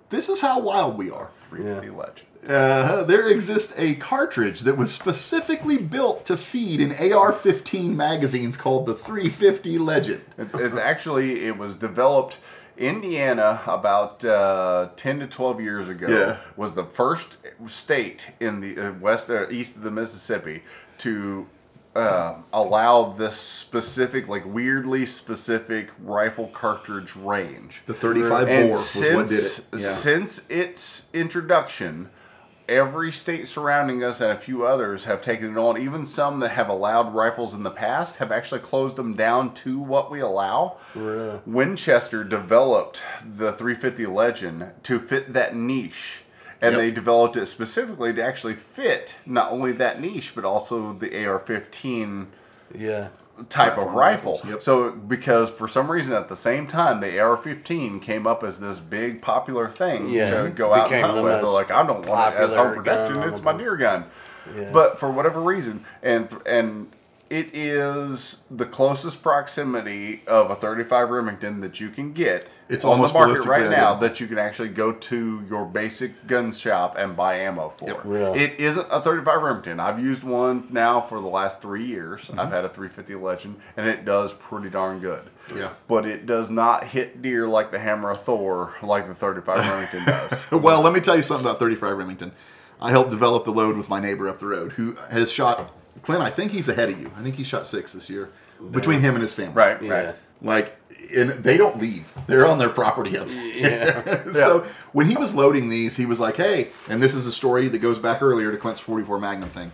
This is how wild we are. 350 legend. Uh, there exists a cartridge that was specifically built to feed in AR-15 magazines called the 350 Legend. It's, it's actually it was developed. Indiana about uh, ten to twelve years ago Yeah. was the first state in the uh, west uh, east of the Mississippi to uh, allow this specific, like weirdly specific rifle cartridge range. The 35 bore and was since what did it. Yeah. since its introduction, every state surrounding us and a few others have taken it on. Even some that have allowed rifles in the past have actually closed them down to what we allow. Really? Winchester developed the 350 Legend to fit that niche. And Yep. they developed it specifically to actually fit not only that niche, but also the AR 15 Yeah. type of rifle. yep. So because for some reason at the same time the AR-15 came up as this big popular thing Yeah. to go out and hunt with. They're like, I don't want it as home protection. It's my boat." deer gun. Yeah. But for whatever reason, and th- and it is the closest proximity of a 35 Remington that you can get. It's on the almost market ballistically right now identical. that you can actually go to your basic gun shop and buy ammo for. Yep. Really? It isn't a 35 Remington. I've used one now for the last three years. Mm-hmm. I've had a 350 Legend, and it does pretty darn good. Yeah. But it does not hit deer like the hammer of Thor, like the 35 Remington does. Well, let me tell you something about 35 Remington. I helped develop the load with my neighbor up the road who has shot Clint. I think he's ahead of you. I think he shot six this year between him and his family. Right, Yeah. right. Like, and they don't leave. They're on their property up there. Yeah. so when he was loading these, he was like, "Hey," and this is a story that goes back earlier to Clint's 44 Magnum thing.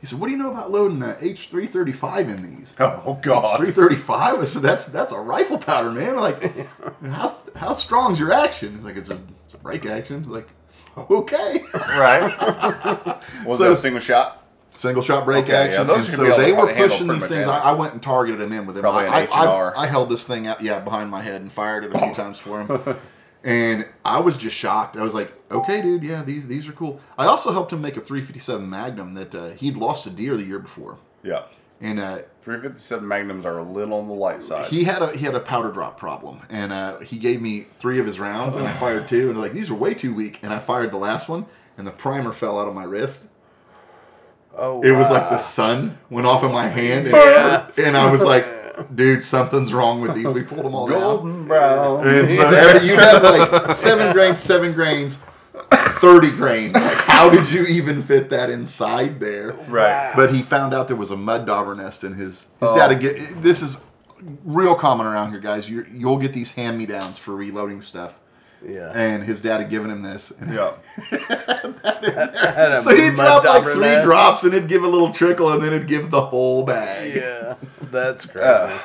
He said, "What do you know about loading a H three thirty five in these?" Oh God. H335. I said, "That's that's a rifle powder, man. Like, how how strong's your action?" He's like, "It's a, it's a break action." Like, okay. Right. Was So- that a single shot? Single shot break Okay, action. those and so be able to they were pushing these things. I. I went and targeted him in with. Probably I, I, I, held this thing out, yeah, behind my head and fired it a few times for him. And I was just shocked. I was like, "Okay, dude, yeah, these these are cool." I also helped him make a 357 Magnum that uh, he'd lost a deer the year before, Yeah. and uh, 357 Magnums are a little on the light side. he had a he had a powder drop problem, and uh, he gave me three of his rounds, and I fired two, and they're like these are way too weak, and I fired the last one, and the primer fell out of my wrist. Oh, It was like the sun went off in my hand, and, Yeah. and I was like, "Dude, something's wrong with these." We pulled them all down, Golden brown. and so every, you have like seven grains, seven grains, thirty grains. Like, how did you even fit that inside there? Right. But he found out there was a mud dauber nest in his his Oh. dad. Get this is real common around here, guys. You you'll get these hand me downs for reloading stuff, yeah. and his dad had given him this. Yeah. So he'd drop like three nest. drops, and it'd give a little trickle, and then it'd give the whole bag. Yeah, that's crazy. Uh,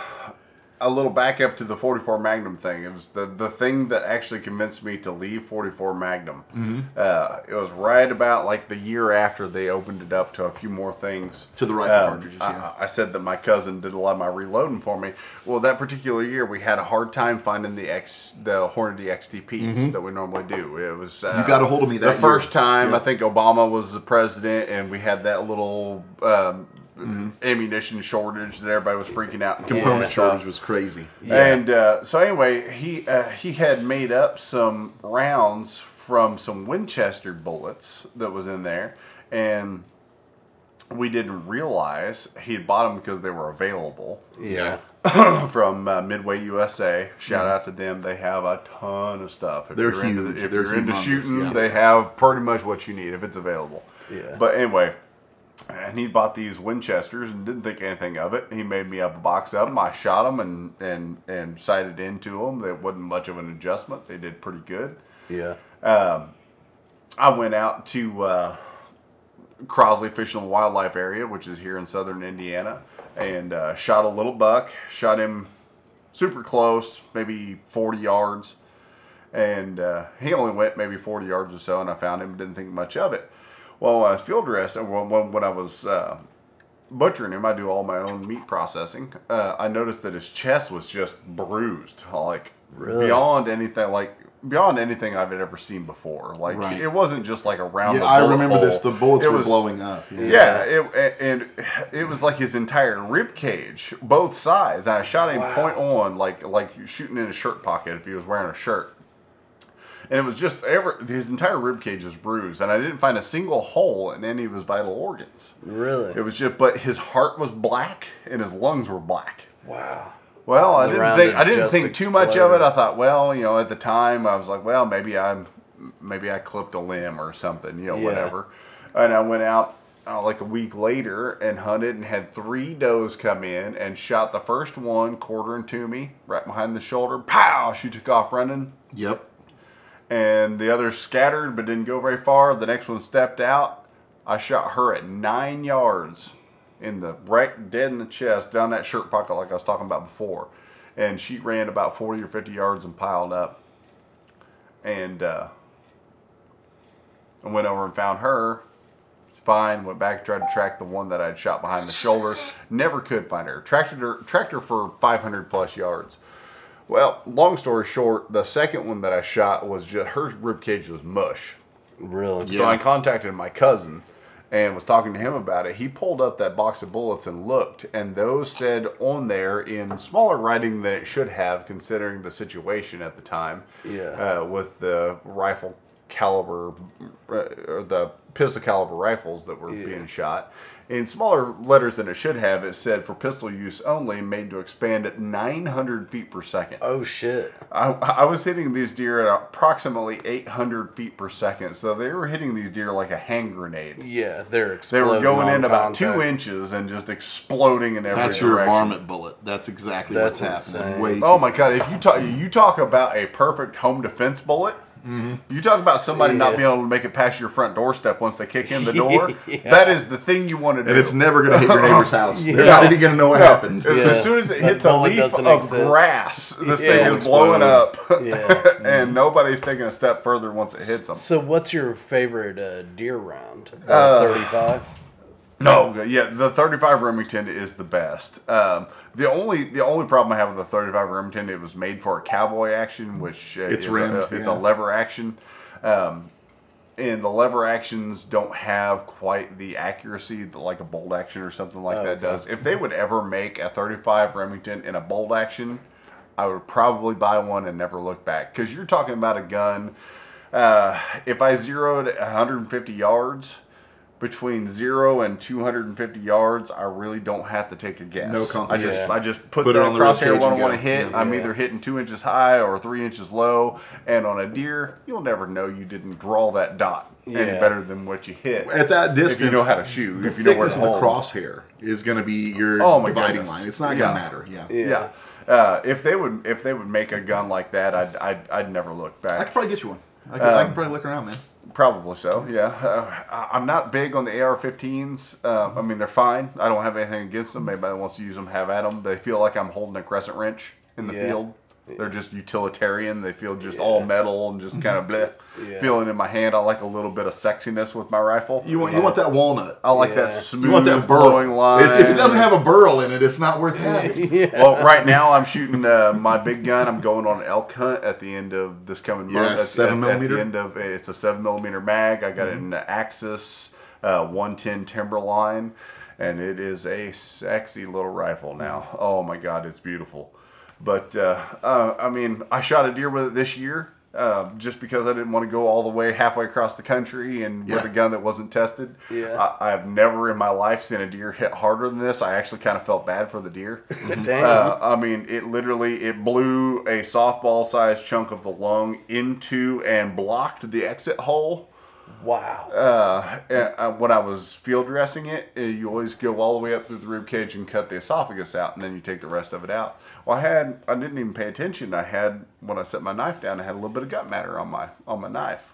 a little backup to the 44 Magnum thing. It was the, the thing that actually convinced me to leave 44 Magnum. Mm-hmm. Uh, it was right about like the year after they opened it up to a few more things. To the rifle Um, cartridges, yeah. I, I said that my cousin did a lot of my reloading for me. Well, that particular year, we had a hard time finding the X, the Hornady XTPs that we normally do. It was uh, Mm-hmm. You got a hold of me the year. first time. Yeah. I think Obama was the president, and we had that little um, Mm-hmm. ammunition shortage that everybody was freaking out. Component Yeah. shortage was crazy. And uh, so anyway, he uh, he had made up some rounds from some Winchester bullets that was in there, and we didn't realize he had bought them because they were available yeah. from uh, Midway USA. Shout out to them; they have a ton of stuff. If They're you're into huge. if They're you're into shooting, yeah. they have pretty much what you need if it's available. Yeah. But anyway, and he bought these Winchesters and didn't think anything of it. He made me up a box of them. I shot them and and and sighted into them. There wasn't much of an adjustment. They did pretty good. Yeah. I went out to uh, Crosley Fish and Wildlife Area, which is here in southern Indiana, and uh, shot a little buck. Shot him super close, maybe 40 yards, and uh, he only went maybe 40 yards or so, and I found him. Didn't think much of it. Well, I was field dressing, when, when, when I was uh, butchering him, I do all my own meat processing. Uh, I noticed that his chest was just bruised, like Really? beyond anything, like beyond anything I've ever seen before. Like Right. it wasn't just like around. Yeah, the I remember hole. this. The bullets It were was- blowing up. Yeah. Yeah, it, and it was like his entire rib cage, both sides. And I shot him Wow. point on, like like shooting in his shirt pocket if he was wearing a shirt. And it was just ever his entire rib cage was bruised, and I didn't find a single hole in any of his vital organs. Really? It was just, but his heart was black and his lungs were black. wow. Well, I didn't think I didn't think too much of it. I thought, well, you know, at the time I was like, well, maybe I'm maybe I clipped a limb or something, you know, Yeah. whatever. And I went out uh, like a week later and hunted and had three does come in and shot the first one quartering to me right behind the shoulder. Pow! She took off running, Yep. And the others scattered but didn't go very far. The next one stepped out. I shot her at nine yards in the right dead in the chest down that shirt pocket like I was talking about before. And she ran about 40 or 50 yards and piled up. And uh, I went over and found her. Fine. Went back, tried to track the one that I'd shot behind the shoulder. Never could find her. Tracked her, tracked her for 500 plus yards. Well, long story short, the second one that I shot was just her rib cage was mush. Really? So Yeah. I contacted my cousin and was talking to him about it. He pulled up that box of bullets and looked, and those said on there in smaller writing than it should have, considering the situation at the time. Yeah. Uh, with the rifle caliber, uh, or the pistol caliber rifles that were Yeah. being shot. In smaller letters than it should have, it said for pistol use only, made to expand at 900 feet per second. Oh shit. I, I was hitting these deer at approximately 800 feet per second, so they were hitting these deer like a hand grenade. Yeah, they're They were going in about two inches and just exploding in every That's your varmint bullet. That's exactly That's what's happening. Way Oh my god! If you talk, you talk about a perfect home defense bullet. You talk about somebody not being able to make it past your front doorstep once they kick in the door. That is the thing you want to do. And it's never going to hit your neighbor's house. They're not even going to know what happened. As- Yeah. As soon as it hits a leaf of exist. grass, this Yeah. thing It'll is blowing up, Yeah. and nobody's taking a step further once it hits them. So, what's your favorite uh, deer round? Uh, Thirty-five. No, yeah, the 35 Remington is the best. Um, the only the only problem I have with the 35 Remington, it was made for a cowboy action, which uh, It's is rimmed, a, it's a lever action. Um, and the lever actions don't have quite the accuracy that like a bolt action or something like that Okay. does. If they would ever make a 35 Remington in a bolt action, I would probably buy one and never look back. Because you're talking about a gun. Uh, if I zeroed 150 yards, between zero and 250 yards, I really don't have to take a guess. No I just. I just put, Put that crosshair what I want to hit. Yeah, I'm Yeah. either hitting two inches high or three inches low. And on a deer, you'll never know you didn't draw that dot any better than what you hit. At that distance, if you know how to shoot, if you know where to of the crosshair is going to be your Oh, my dividing goodness. line. It's not going to matter. Yeah. Yeah. Uh, if they would if they would make a gun like that, I'd I'd, I'd never look back. I could probably get you one. I can, I can probably look around, man. Probably so, yeah. Uh, I- I'm not big on the AR-15s. Uh, I mean, they're fine. I don't have anything against them. Anybody that wants to use them, have at them. They feel like I'm holding a crescent wrench in the Yeah. field. They're just utilitarian. They feel just all metal and just kind of bleh. Yeah. Feeling in my hand, I like a little bit of sexiness with my rifle. You want you want that walnut. I like Yeah. that smooth, You want that flowing line. It's, if it doesn't have a burl in it, it's not worth having. yeah. well, right now I'm shooting uh, my big gun. I'm going on an elk hunt at the end of this coming Yeah, month. At- seven at, millimeter? At the end of it's a seven millimeter mag. I got it in the Axis uh, 110 Timberline, and it is a sexy little rifle now. Oh my God, it's beautiful. But uh, uh, I mean, I shot a deer with it this year. Uh, just because I didn't want to go all the way halfway across the country and with a gun that wasn't tested. Yeah. I, I have never in my life seen a deer hit harder than this. I actually kind of felt bad for the deer. Damn. Uh, I mean, it literally it blew a softball-sized chunk of the lung into and blocked the exit hole. Wow. Uh, and, uh, when I was field dressing it, uh, you always go all the way up through the rib cage and cut the esophagus out, and then you take the rest of it out. Well, I had I didn't even pay attention. I had when I set my knife down, I had a little bit of gut matter on my on my knife.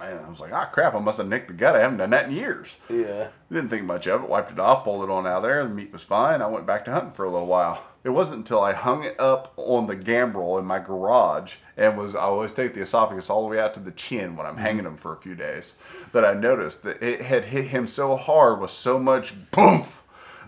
And I was like, ah, crap! I must have nicked the gut. I haven't done that in years. yeah. Didn't think much of it. Wiped it off, pulled it on out of there. The meat was fine. I went back to hunting for a little while. It wasn't until I hung it up on the gambrel in my garage and was I always take the esophagus all the way out to the chin when I'm mm-hmm. hanging them for a few days that I noticed that it had hit him so hard with so much boomph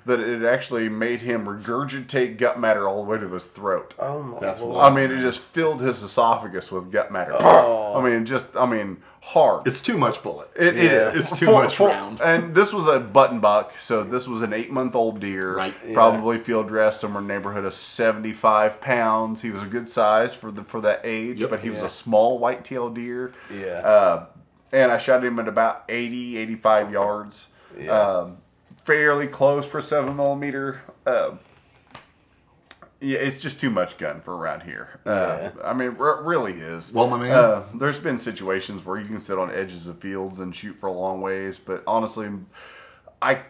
that it actually made him regurgitate gut matter all the way to his throat. Oh my That's lord. I mean, it just filled his esophagus with gut matter. Oh. I mean, just I mean, hard. It's too much bullet. It, it Yeah. is. It's too For- much for- round. And this was a button buck, so this was an eight month old deer. Right. Yeah. Probably field dressed somewhere in the neighborhood of seventy five pounds. He was a good size for the for that age, Yep. but he was a small white tailed deer. Yeah. Uh, and I shot him at about 80, 85 yards. Yeah. Um, fairly close for seven millimeter. Uh, yeah, it's just too much gun for around here. Uh, Yeah. I mean, r- really is. Well, my man. Uh, there's been situations where you can sit on edges of fields and shoot for a long ways, but honestly, I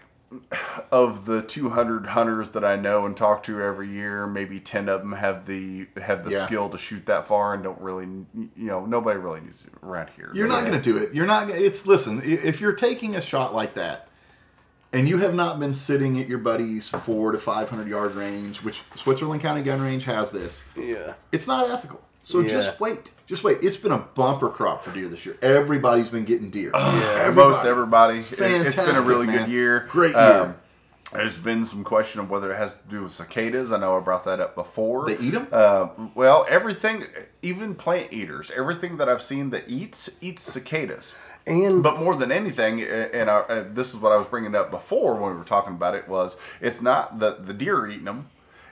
of the 200 hunters that I know and talk to every year, maybe 10 of them have the have the Yeah. skill to shoot that far and don't really, you know, nobody really needs it around here. You're not going to do it. You're not. It's listen. If you're taking a shot like that, and you have not been sitting at your buddy's four to five hundred yard range, which Switzerland County Gun Range has this, yeah. it's not ethical. So Yeah. just wait. Just wait. It's been a bumper crop for deer this year. Everybody's been getting deer. Yeah, most everybody. It- It's been a really man. good year. Great year. Um, there's been some question of whether it has to do with cicadas. I know I brought that up before. They eat 'em? Uh, well, everything, even plant eaters, everything that I've seen that eats eats cicadas. And But more than anything, uh, and I, uh, this is what I was bringing up before when we were talking about it, was it's not that the deer are eating them.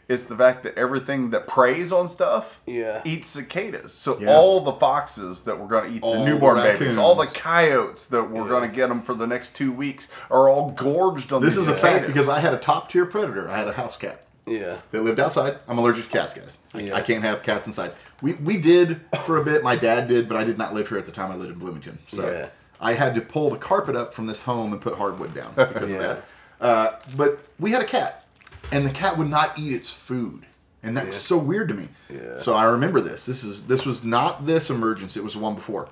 It's the fact that everything that preys on stuff Yeah. eats cicadas. So Yeah. all the foxes that were going to eat All the the newborn babies, all the coyotes that were going to get them for the next two weeks, are all gorged on This these is a fact because I had a top tier predator. I had a house cat. yeah. They lived outside. I'm allergic to cats, guys. I, Yeah. I can't have cats inside. We we did for a bit. My dad did, but I did not live here at the time. I lived in Bloomington, so Yeah. I had to pull the carpet up from this home and put hardwood down because Yeah. of that. Uh, but we had a cat, and the cat would not eat its food. and that was so weird to me. Yeah. So I remember this. This is this was not this emergence. It was the one before.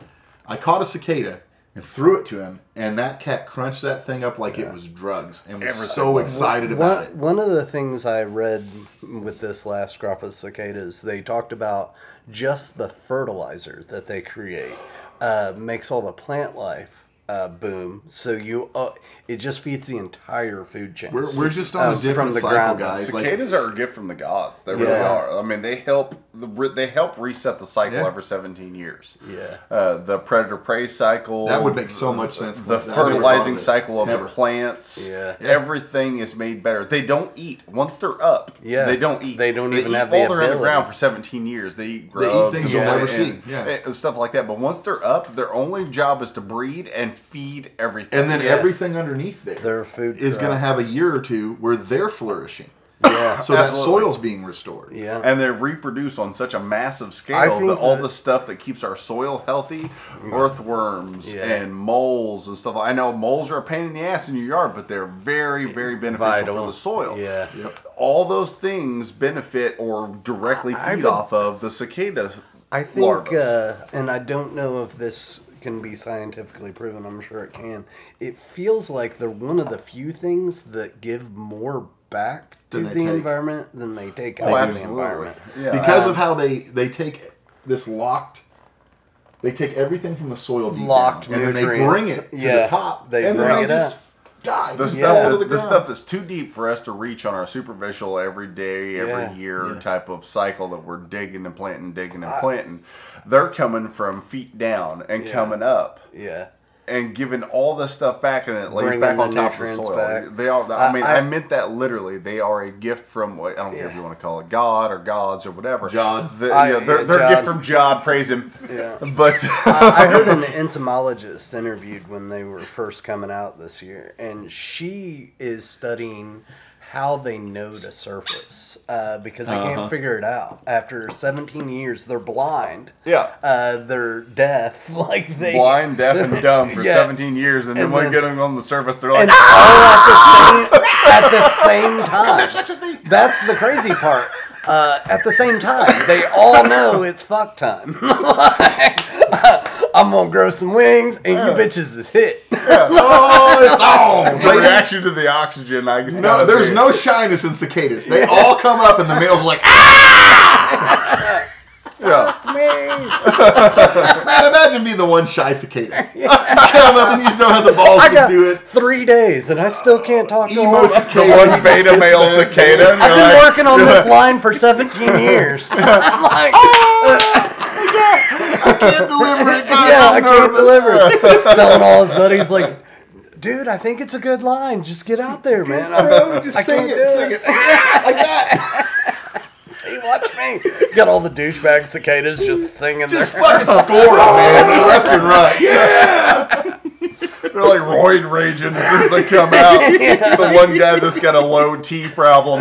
I caught a cicada and threw it to him, and that cat crunched that thing up like it was drugs, and was Everything so excited about One, it. one of the things I read with this last crop of cicadas, they talked about just the fertilizer that they create uh, makes all the plant life uh, boom. So you, uh, it just feeds the entire food chain. We're, we're just on Uh, a different from the cycle, ground up. guys. Like, Cicadas are a gift from the gods. They really Yeah. are. I mean, they help. the They help reset the cycle Yeah. every 17 years. Yeah. Uh, the predator prey cycle. That would make so much sense. The fertilizing thought cycle of Never. the plants. Yeah. Yeah. Everything is made better. They don't eat once they're up. Yeah. They don't eat. They don't even eat have while the they're in the ability. ground for 17 years. They eat eat grubs. things you'll never see. Yeah. and stuff like that. But once they're up, their only job is to breed and feed everything. and then Yeah. everything underneath there Their food is going to have a year or two where they're flourishing. Yeah. So that Absolutely. soil's being restored. Yeah. and they reproduce on such a massive scale think that all the stuff that keeps our soil healthy, earthworms Yeah. and moles and stuff. I know moles are a pain in the ass in your yard, but they're very, very beneficial Vital. for the soil. Yeah. Yep. All those things benefit or directly I feed would- off of the cicada I think, uh, and I don't know if this can be scientifically proven. I'm sure it can. It feels like they're one of the few things that give more back to the take. environment than they take oh, out of the environment. Yeah. because Uh, of how they they take this locked they take everything from the soil deep Locked down, and then they bring it to Yeah, the top they and bring then they it just up. Die the stuff, Yeah. that, the, the, stuff that's too deep for us to reach on our superficial every day, every Yeah. year Yeah. type of cycle that we're digging and planting, digging and planting. They're coming from feet down and coming up Yeah. And giving all the stuff back, and it lays Bringing back the on top of the soil. back. They are. I, I- mean, I, I- meant that literally. They are a gift from. I don't care if you want to call it God or gods or whatever. Jod. The, I- yeah, they're, yeah, they're a gift from Jod. Praise him. Yeah. But I, I heard an entomologist interviewed when they were first coming out this year, and she is studying how they know to surface uh, because they Uh-huh. can't figure it out. After 17 years, they're blind. yeah. Uh, they're deaf. Like they Blind, deaf, and dumb for Yeah. 17 years, and then And when then- they get them on the surface, they're like, and all at the same at the same time. such a thing. That's the crazy part. Uh, at the same time, they all know it's fuck time. Like, I'm gonna grow some wings, and you bitches is hit. oh it's on It's a Ladies, reaction to the oxygen. I guess no, there's be. no shyness in cicadas they all come up and the male's like ah! Yeah. man imagine being the one shy cicada come up and you just don't have the balls I to got do it three days, and I still can't talk to Emo cicada The one beta male cicada. I've you're been like- working on this line for 17 years. I'm like, I can't deliver it guys yeah, I'm I can't nervous. deliver. Telling all his buddies, like, dude, I think it's a good line. Just get out there, man. I'm, Bro, just I sing it, sing it. like that. See, watch me. Got all the douchebag cicadas just singing Just their fucking score 'em, man, left and right. Yeah. They're like roid raging as soon as they come out. The one guy that's got a low T problem.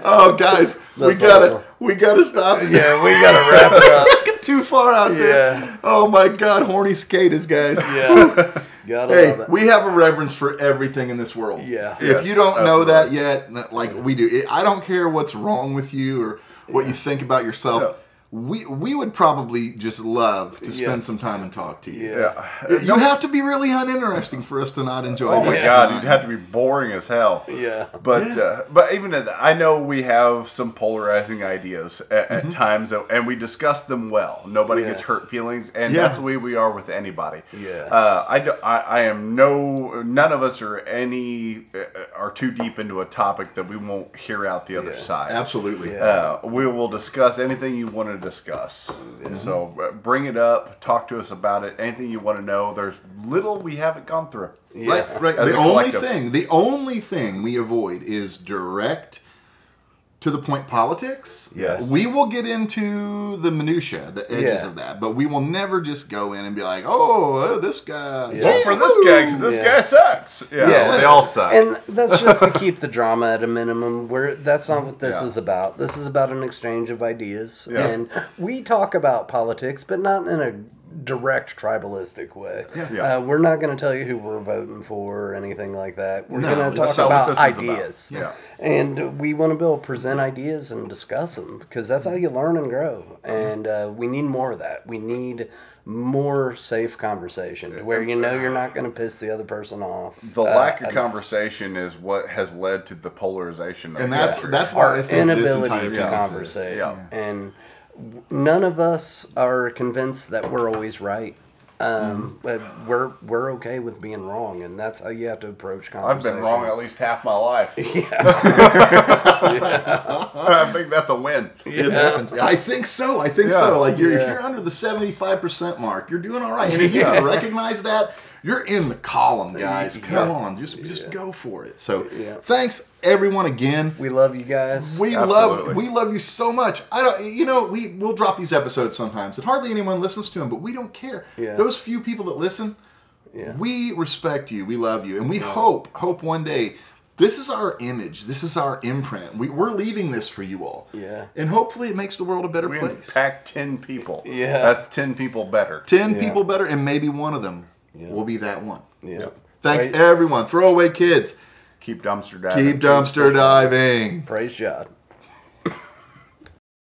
Oh, guys, we gotta, awesome. we gotta stop. it. Yeah, we gotta wrap it up. Get too far out there. Yeah. Oh my God, horny skaters, guys. Yeah. Gotta Hey, love it. we have a reverence for everything in this world. Yeah. If Yes, you don't know absolutely. that yet, n- like we do, it, I don't care what's wrong with you or what you think about yourself. Yeah. We we would probably just love to spend Yeah. some time and talk to you. Yeah. Yeah. You have to be really uninteresting for us to not enjoy. Oh my that. god, you'd have to be boring as hell. Yeah. But Yeah. uh, but even at that, I know we have some polarizing ideas at, at times, and we discuss them well. Nobody Yeah. gets hurt feelings, and Yeah. that's the way we are with anybody. Yeah. Uh, I, do, I I am no none of us are any uh, are too deep into a topic that we won't hear out the other Yeah. side. Absolutely. Yeah. Uh, we will discuss anything you want to discuss. So uh, bring it up, talk to us about it. Anything you want to know. There's little we haven't gone through. Right, right. As the a only collective. thing, the only thing we avoid is direct, to the point politics. Yes. We will get into the minutia, the edges Yeah. of that, but we will never just go in and be like, "Oh, uh, this guy." Yeah. Vote for this guy because this Yeah. guy sucks. Yeah, Yeah. they all suck. And that's just to keep the drama at a minimum. Where that's not what this Yeah. is about. This is about an exchange of ideas, Yeah. and we talk about politics, but not in a direct tribalistic way. Yeah. Uh, we're not going to tell you who we're voting for or anything like that. We're No, going to talk not about this is about. ideas. Yeah. And we want to be able to present ideas and discuss them because that's how you learn and grow. And uh, we need more of that. We need more safe conversation to where you know you're not going to piss the other person off. The Uh, lack of and conversation is what has led to the polarization. Of And that's that's why our I think this inability entire to thing conversate. Yeah. And w- none of us are convinced that we're always right. Um, but we're we're okay with being wrong, and that's how you have to approach I've conversation. been wrong at least half my life. Yeah, I think that's a win. It happens. I think so. I think Yeah. so. Like you're, if Yeah. you're under the 75% mark, you're doing all right. And if you can recognize that, you're in the column, guys. Come Yeah. on, just just go for it. So, Yeah. thanks everyone again. we love you guys. We Absolutely. love we love you so much. I don't you know, we we'll drop these episodes sometimes and hardly anyone listens to them, but we don't care. Yeah. Those few people that listen, Yeah. we respect you. We love you. And we hope hope one day this is our image. This is our imprint. We, we're leaving this for you all. Yeah. And hopefully it makes the world a better We place. Pack ten people. Yeah. that's ten people better. 10 Yeah. people better, and maybe one of them Yeah. will be that one. yeah. Thanks, Right. everyone. Throwaway kids. Keep dumpster diving. Keep dumpster diving. Praise God.